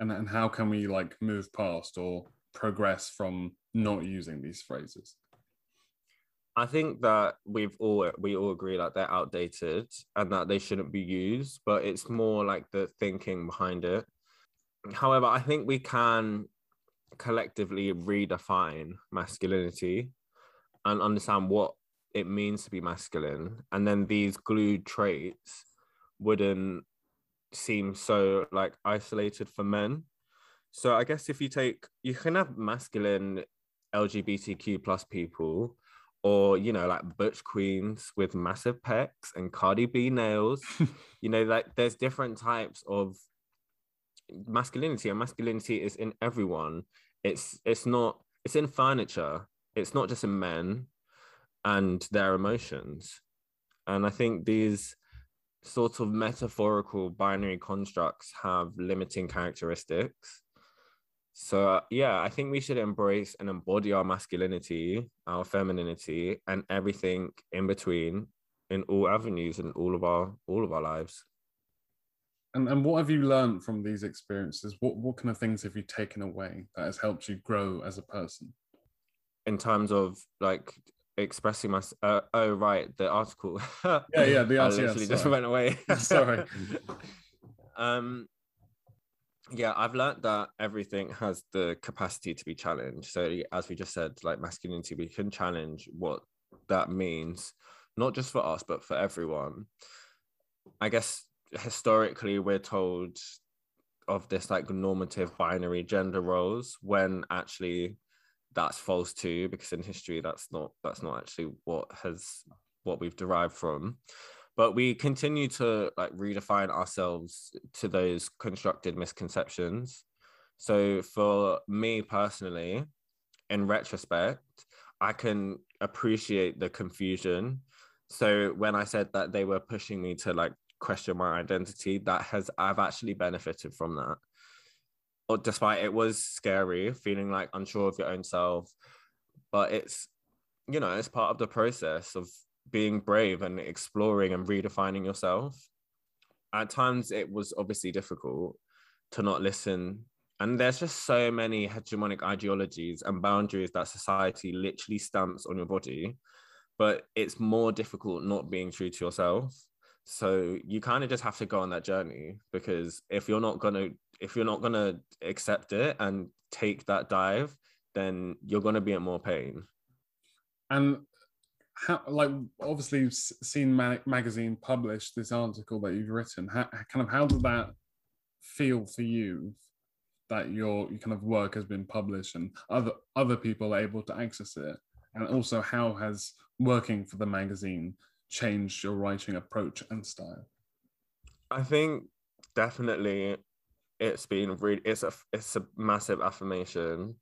Speaker 1: And and how can we like move past or progress from not using these phrases?
Speaker 2: I think that we've all we all agree that they're outdated and that they shouldn't be used but it's more like the thinking behind it. However i think we can collectively redefine masculinity and understand what it means to be masculine. And then these glued traits wouldn't seem so like isolated for men. So i guess if you take you can have masculine lgbtq plus people or you know like butch queens with massive pecs and cardi b nails. [LAUGHS] You know like there's different types of masculinity and masculinity is in everyone. It's it's not it's in furniture. It's not just in men and their emotions. And I think these sort of metaphorical binary constructs have limiting characteristics. So, uh, yeah, I think we should embrace and embody our masculinity, our femininity, and everything in between in all avenues in all of our all of our lives.
Speaker 1: And, and what have you learned from these experiences? What what kind of things have you taken away that has helped you grow as a person?
Speaker 2: In terms of like expressing my uh, oh right the article. [LAUGHS]
Speaker 1: Yeah yeah the article
Speaker 2: literally just went away. [LAUGHS]
Speaker 1: Sorry. [LAUGHS]
Speaker 2: Um yeah i've learned that everything has the capacity to be challenged. So as we just said like masculinity we can challenge what that means not just for us but for everyone. I guess historically we're told of this like normative binary gender roles when actually that's false too because in history that's not that's not actually what has what we've derived from. But we continue to like redefine ourselves to those constructed misconceptions. So for me personally in retrospect i can appreciate the confusion. So when i said that they were pushing me to like question my identity that has i've actually benefited from that despite it was scary, feeling like unsure of your own self. But it's, you know, it's part of the process of being brave and exploring and redefining yourself. At times, it was obviously difficult to not listen. And there's just so many hegemonic ideologies and boundaries that society literally stamps on your body. But it's more difficult not being true to yourself. So you kind of just have to go on that journey because if you're not going to if you're not going to accept it and take that dive, then you're going to be in more pain.
Speaker 1: And how, like, obviously, you've seen magazine publish this article that you've written. How, kind of, how did that feel for you that your, your kind of work has been published and other other people are able to access it? And also, how has working for the magazine changed your writing approach and style?
Speaker 2: I think definitely it's been really it's a it's a massive affirmation.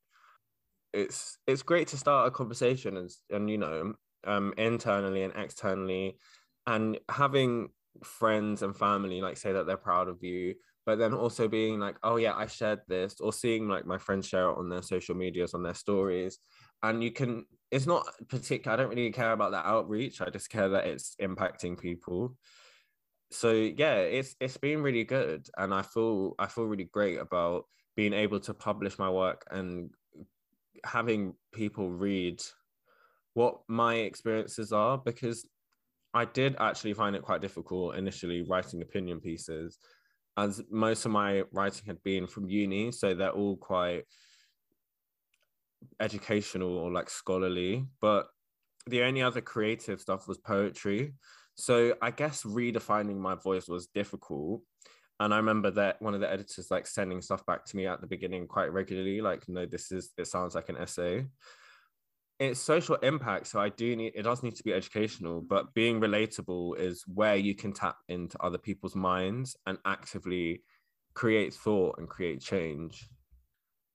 Speaker 2: It's it's great to start a conversation and and you know um internally and externally and having friends and family like say that they're proud of you but then also being like oh yeah i shared this or seeing like my friends share it on their social medias on their stories. And you can it's not particular i don't really care about that outreach i just care that it's impacting people so yeah it's it's been really good and i feel i feel really great about being able to publish my work and having people read what my experiences are because I did actually find it quite difficult initially writing opinion pieces, as most of my writing had been from uni, so they're all quite educational or like scholarly. But the only other creative stuff was poetry. So I guess redefining my voice was difficult. And I remember that one of the editors like sending stuff back to me at the beginning quite regularly, like, no, this is it sounds like an essay it's social impact so i do need it does need to be educational but being relatable is where you can tap into other people's minds and actively create thought and create change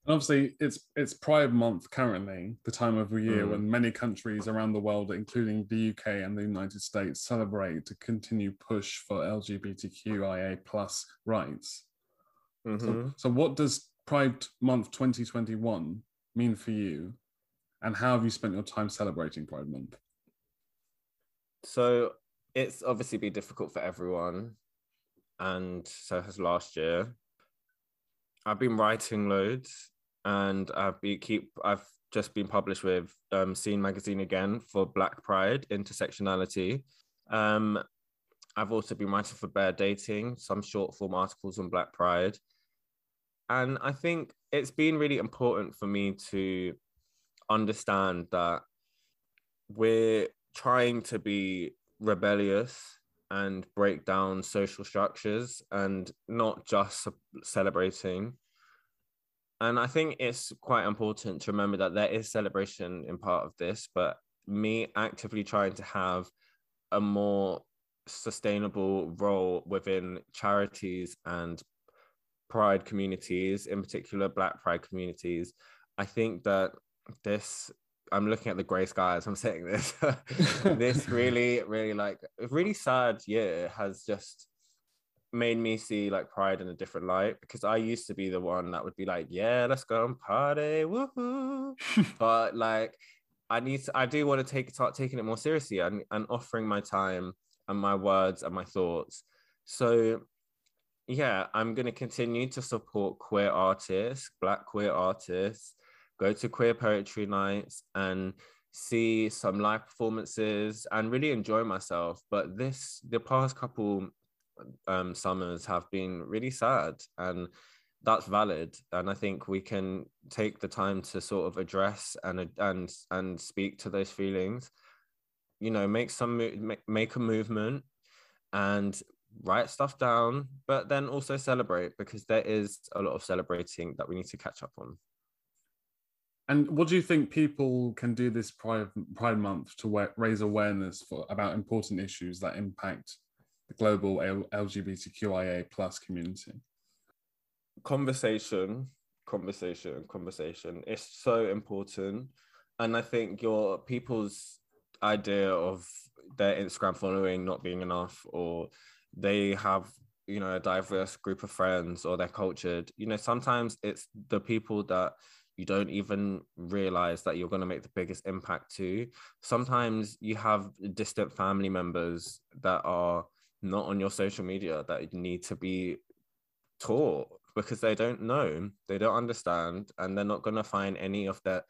Speaker 1: and obviously it's it's pride month currently the time of the year mm. when many countries around the world including the uk and the united states celebrate to continue push for lgbtqia plus rights mm-hmm. so, so what does pride month 2021 mean for you and how have you spent your time celebrating Pride Month?
Speaker 2: So it's obviously been difficult for everyone, and so has last year. I've been writing loads, and I've been keep. I've just been published with um, Scene magazine again for Black Pride intersectionality. Um, I've also been writing for Bare Dating, some short form articles on Black Pride, and I think it's been really important for me to understand that we're trying to be rebellious and break down social structures and not just celebrating. And I think it's quite important to remember that there is celebration in part of this, but me actively trying to have a more sustainable role within charities and pride communities, in particular Black pride communities, I think that this I'm looking at the grey skies. I'm saying this. [LAUGHS] this [LAUGHS] really, really like really sad year has just made me see like pride in a different light because I used to be the one that would be like, yeah, let's go and party, woohoo. [LAUGHS] but like I need to, I do want to take start taking it more seriously and, and offering my time and my words and my thoughts. So yeah, I'm gonna continue to support queer artists, black queer artists go to queer poetry nights and see some live performances and really enjoy myself. But this, the past couple um, summers have been really sad and that's valid. And I think we can take the time to sort of address and and and speak to those feelings. You know, make some make, a movement and write stuff down, but then also celebrate because there is a lot of celebrating that we need to catch up on.
Speaker 1: And what do you think people can do this Pride, Pride Month to raise awareness for about important issues that impact the global LGBTQIA plus community?
Speaker 2: Conversation, conversation, conversation. It's so important, and I think your people's idea of their Instagram following not being enough, or they have you know a diverse group of friends, or they're cultured. You know, sometimes it's the people that you don't even realize that you're going to make the biggest impact to. Sometimes you have distant family members that are not on your social media that need to be taught because they don't know, they don't understand, and they're not going to find any of that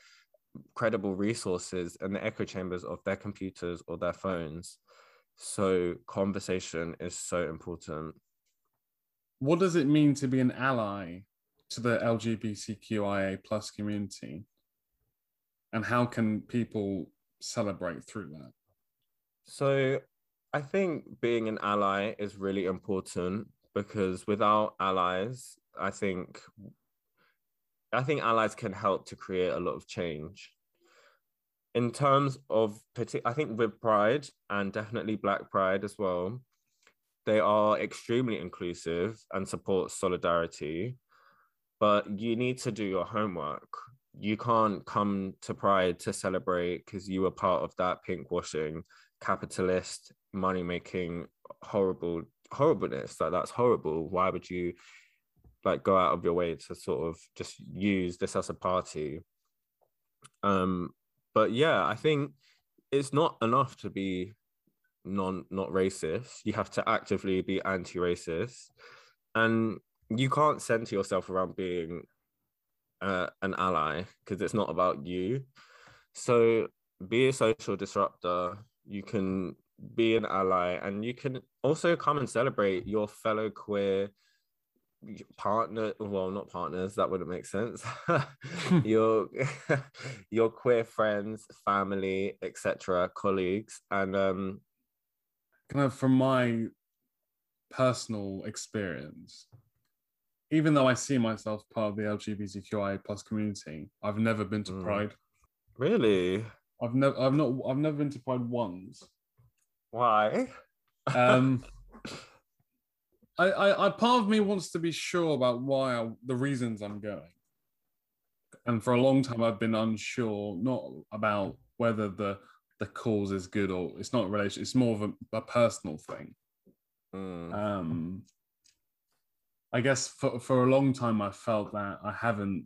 Speaker 2: credible resources in the echo chambers of their computers or their phones. So, conversation is so important.
Speaker 1: What does it mean to be an ally to the LGBTQIA plus community? And how can people celebrate through that?
Speaker 2: So I think being an ally is really important because without allies, I think I think allies can help to create a lot of change. In terms of I think with Pride and definitely Black Pride as well, they are extremely inclusive and support solidarity but you need to do your homework. You can't come to Pride to celebrate because you were part of that pink washing capitalist money making horrible horribleness like that's horrible. Why would you like go out of your way to sort of just use this as a party? Um but yeah i think it's not enough to be non not racist. You have to actively be anti-racist. And you can't center yourself around being uh, an ally because it's not about you. So be a social disruptor. You can be an ally and you can also come and celebrate your fellow queer partner well not partners that wouldn't make sense. [LAUGHS] Your [LAUGHS] your queer friends family etc colleagues and um
Speaker 1: kind of from my personal experience even though i see myself part of the lgbtqi plus community i've never been to mm. pride.
Speaker 2: Really?
Speaker 1: I've never i've not i've never been to pride once
Speaker 2: why
Speaker 1: um [LAUGHS] I, I, I, part of me wants to be sure about why I, the reasons I'm going, and for a long time I've been unsure, not about whether the the cause is good or it's not a relation. It's more of a, a personal thing. Mm. Um, I guess for for a long time I felt that I haven't.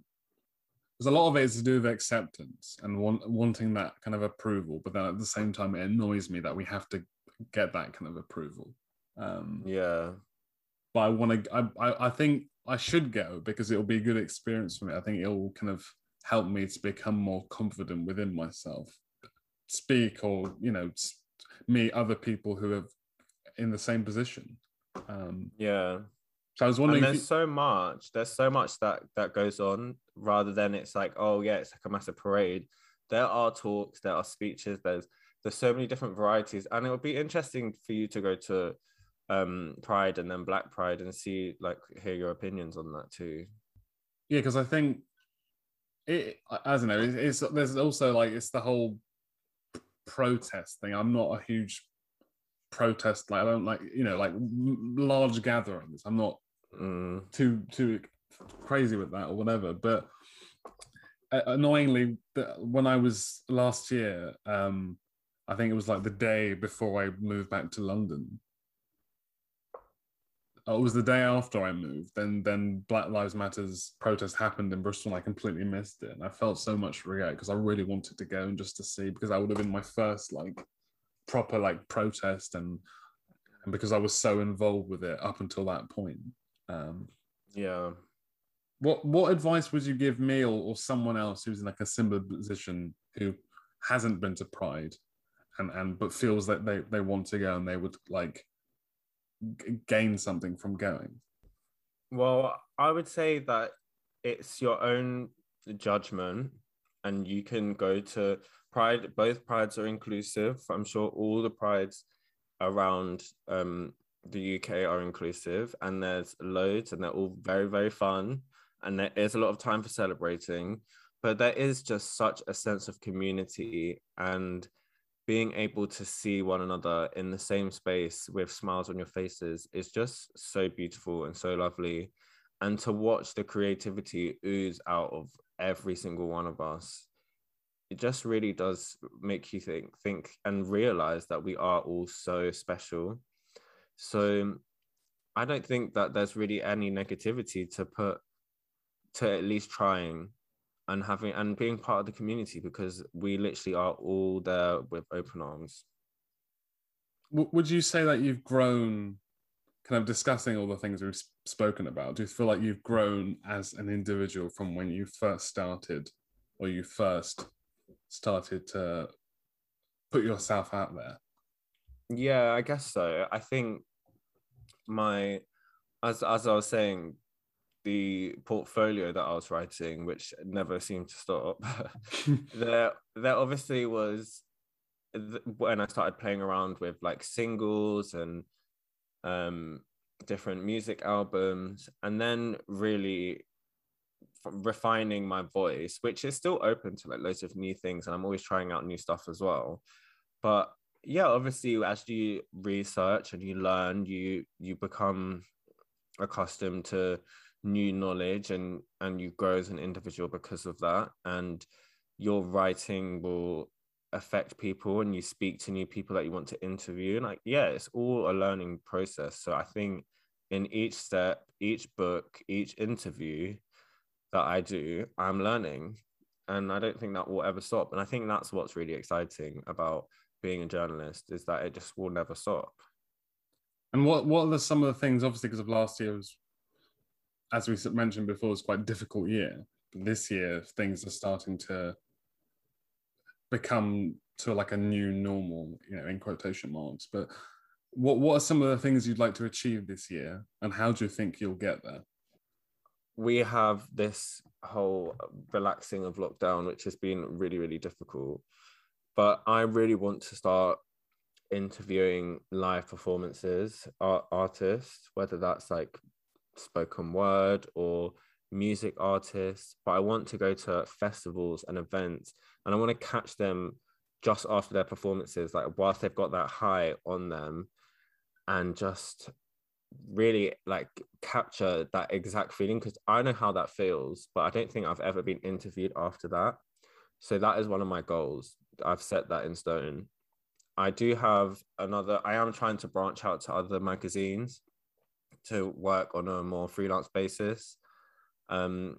Speaker 1: There's a lot of it is to do with acceptance and want, wanting that kind of approval, but then at the same time it annoys me that we have to get that kind of approval. Um,
Speaker 2: yeah
Speaker 1: but I want to. I, I think I should go because it'll be a good experience for me. I think it'll kind of help me to become more confident within myself, speak or you know meet other people who are in the same position. Um,
Speaker 2: yeah.
Speaker 1: So I was wondering.
Speaker 2: And there's you... so much. There's so much that that goes on rather than it's like, oh yeah, it's like a massive parade. There are talks, there are speeches. There's there's so many different varieties, and it would be interesting for you to go to um pride and then black pride and see like hear your opinions on that too.
Speaker 1: Yeah because i think it i don't know it's, it's there's also like it's the whole protest thing. I'm not a huge protest like i don't like you know like large gatherings. I'm not mm. too too crazy with that or whatever but uh, annoyingly when i was last year um i think it was like the day before i moved back to london Oh, it was the day after I moved. Then then Black Lives Matters protest happened in Bristol, and I completely missed it. And I felt so much regret because I really wanted to go and just to see because that would have been my first like proper like protest and and because I was so involved with it up until that point. Um,
Speaker 2: yeah.
Speaker 1: What what advice would you give me or, or someone else who's in like a similar position who hasn't been to Pride and and but feels that they they want to go and they would like gain something from going?
Speaker 2: Well, I would say that it's your own judgment, and you can go to Pride. Both prides are inclusive. I'm sure all the prides around um, the UK are inclusive, and there's loads, and they're all very, very fun. And there is a lot of time for celebrating, but there is just such a sense of community and being able to see one another in the same space with smiles on your faces is just so beautiful and so lovely. And to watch the creativity ooze out of every single one of us, it just really does make you think, think and realize that we are all so special. So I don't think that there's really any negativity to put to at least trying and having and being part of the community because we literally are all there with open arms.
Speaker 1: Would you say that you've grown, kind of discussing all the things we've spoken about? Do you feel like you've grown as an individual from when you first started, or you first started to put yourself out there?
Speaker 2: Yeah, I guess so. I think my as as I was saying, the portfolio that I was writing, which never seemed to stop, [LAUGHS] [LAUGHS] there there obviously was when I started playing around with like singles and um, different music albums, and then really refining my voice, which is still open to like loads of new things, and I'm always trying out new stuff as well. But yeah, obviously, as you research and you learn, you you become accustomed to new knowledge and and you grow as an individual because of that. And your writing will affect people and you speak to new people that you want to interview. And like yeah it's all a learning process. So i think in each step each book each interview that i do i'm learning. And i don't think that will ever stop. And i think that's what's really exciting about being a journalist is that it just will never stop.
Speaker 1: And what what are some of the things obviously because of last year was as we mentioned before was quite a difficult year But this year things are starting to become to like a new normal, you know, in quotation marks. But what what are some of the things you'd like to achieve this year, and how do you think you'll get there?
Speaker 2: We have this whole relaxing of lockdown, which has been really, really difficult. But I really want to start interviewing live performances, art, artists, whether that's like spoken word or music artists, but I want to go to festivals and events and I want to catch them just after their performances, like whilst they've got that high on them and just really like capture that exact feeling because I know how that feels, but I don't think I've ever been interviewed after that. So that is one of my goals. I've set that in stone. I do have another, I am trying to branch out to other magazines to work on a more freelance basis. Um,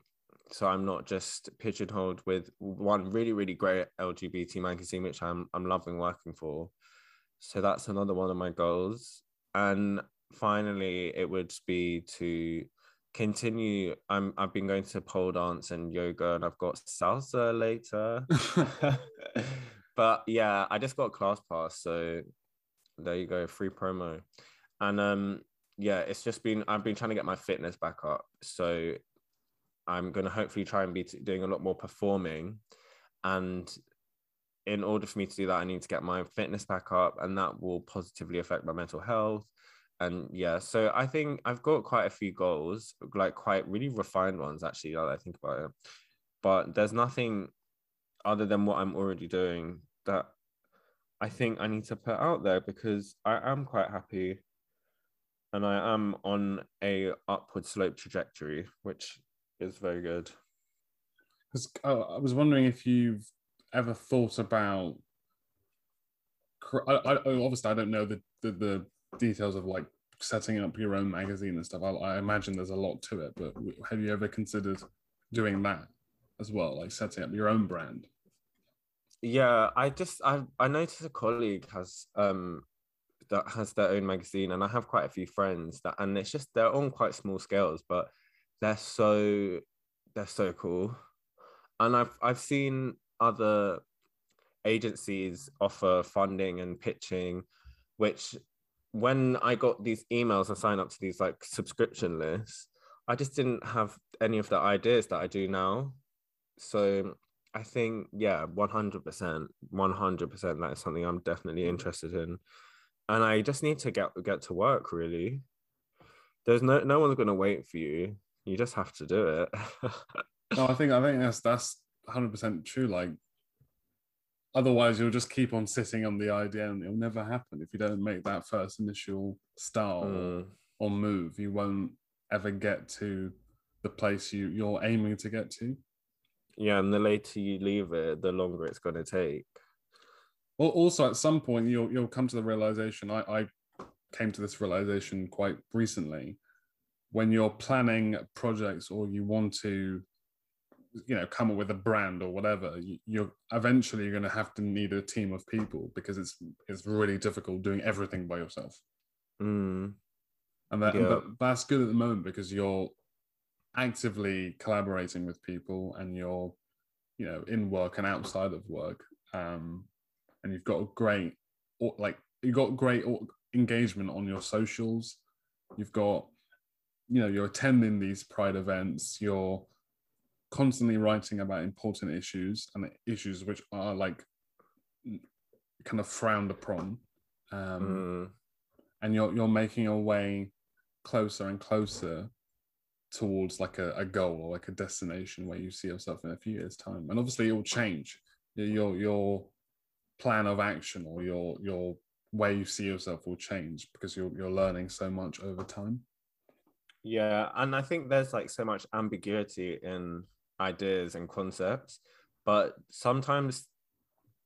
Speaker 2: so I'm not just pigeonholed with one really, really great LGBT magazine, which I'm I'm loving working for. So that's another one of my goals. And finally, it would be to continue. I'm I've been going to pole dance and yoga, and I've got salsa later. [LAUGHS] but yeah, I just got class pass, so there you go, free promo. And um, yeah, it's just been I've been trying to get my fitness back up. So I'm going to hopefully try and be doing a lot more performing. And in order for me to do that, I need to get my fitness back up, and that will positively affect my mental health. And yeah, so I think I've got quite a few goals, like quite really refined ones actually, now that I think about it. But there's nothing other than what I'm already doing that I think I need to put out there because I am quite happy and I am on a upward slope trajectory, which is very good.
Speaker 1: Because uh, I was wondering if you've ever thought about. I, I, obviously, I don't know the, the, the details of like setting up your own magazine and stuff. I, I imagine there's a lot to it, but have you ever considered doing that as well, like setting up your own brand?
Speaker 2: Yeah, I just I I noticed a colleague has um that has their own magazine, and I have quite a few friends that, and it's just they're on quite small scales, but they're so they're so cool. And i've i've seen other agencies offer funding and pitching which when i got these emails and signed up to these like subscription lists i just didn't have any of the ideas that i do now. So i think yeah 100% 100% that is something i'm definitely interested in and i just need to get get to work really there's no no one's going to wait for you you just have to do it. [LAUGHS]
Speaker 1: no, I think I think that's that's hundred percent true. Like, otherwise, you'll just keep on sitting on the idea, and it'll never happen if you don't make that first initial start mm. or, or move. You won't ever get to the place you you're aiming to get to.
Speaker 2: Yeah, and the later you leave it, the longer it's going to take.
Speaker 1: Well, also at some point you'll you'll come to the realization. I, I came to this realization quite recently when you're planning projects or you want to you know come up with a brand or whatever you, are eventually you're going to have to need a team of people because it's it's really difficult doing everything by yourself
Speaker 2: mm.
Speaker 1: and that yeah. that's good at the moment because you're actively collaborating with people and you're you know in work and outside of work um and you've got a great like you've got great engagement on your socials. You've got you know you're attending these pride events. You're constantly writing about important issues and issues which are like kind of frowned upon um, mm. and you're you're making your way closer and closer towards like a, a goal or like a destination where you see yourself in a few years time. And obviously it will change. Your your plan of action or your your way you see yourself will change because you're you're learning so much over time
Speaker 2: yeah, and I think there's like so much ambiguity in ideas and concepts, but sometimes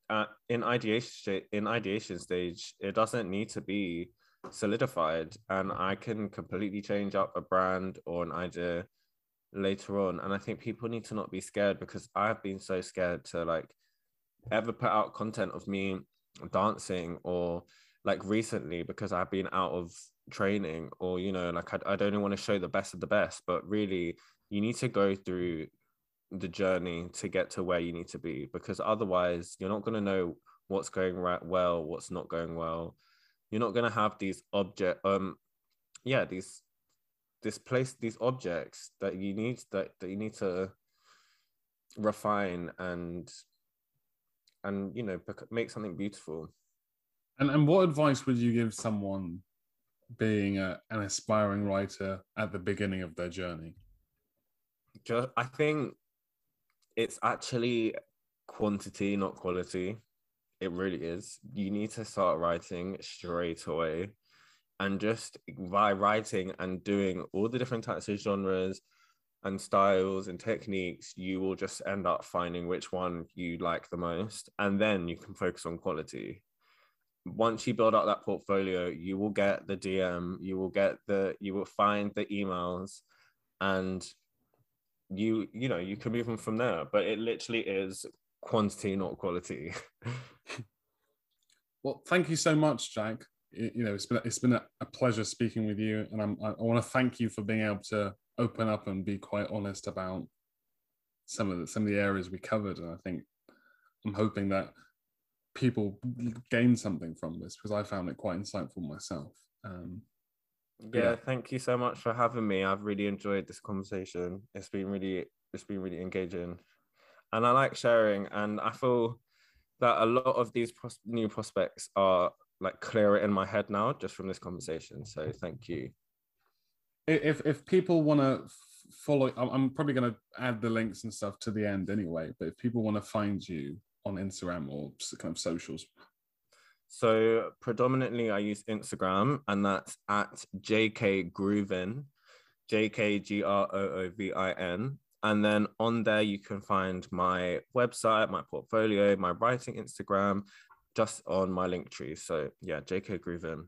Speaker 2: uh, in ideation in ideation stage, it doesn't need to be solidified, and I can completely change up a brand or an idea later on. And I think people need to not be scared because I've been so scared to like ever put out content of me dancing or like recently because I've been out of training or you know like I, I don't want to show the best of the best but really you need to go through the journey to get to where you need to be because otherwise you're not going to know what's going right well what's not going well. You're not going to have these object um yeah these this place these objects that you need that, that you need to refine and and you know make something beautiful.
Speaker 1: And and what advice would you give someone being a, an aspiring writer at the beginning of their journey?
Speaker 2: Just i think it's actually quantity not quality. It really is. You need to start writing straight away and just by writing and doing all the different types of genres and styles and techniques, you will just end up finding which one you like the most. And then you can focus on quality. Once you build up that portfolio, you will get the DM, you will get the, you will find the emails and you, you know, you can move them from there. But it literally is quantity, not quality. [LAUGHS]
Speaker 1: well, thank you so much, Jack you know, it's been it's been a, pleasure speaking with you, and I'm, I want to thank you for being able to open up and be quite honest about some of the some of the areas we covered. And I think I'm hoping that people gain something from this because I found it quite insightful myself. Um,
Speaker 2: yeah, yeah, thank you so much for having me. I've really enjoyed this conversation. It's been really it's been really engaging, and I like sharing. And I feel that a lot of these pros- new prospects are like clearer in my head now just from this conversation. So thank you.
Speaker 1: If if people want to follow, I'm probably going to add the links and stuff to the end anyway. But if people want to find you on Instagram or kind of socials.
Speaker 2: So predominantly, I use Instagram, and that's at JK Groovin, J K G R O O V I N. And then on there, you can find my website, my portfolio, my writing Instagram, just on my Linktree. So yeah, JK Groovin.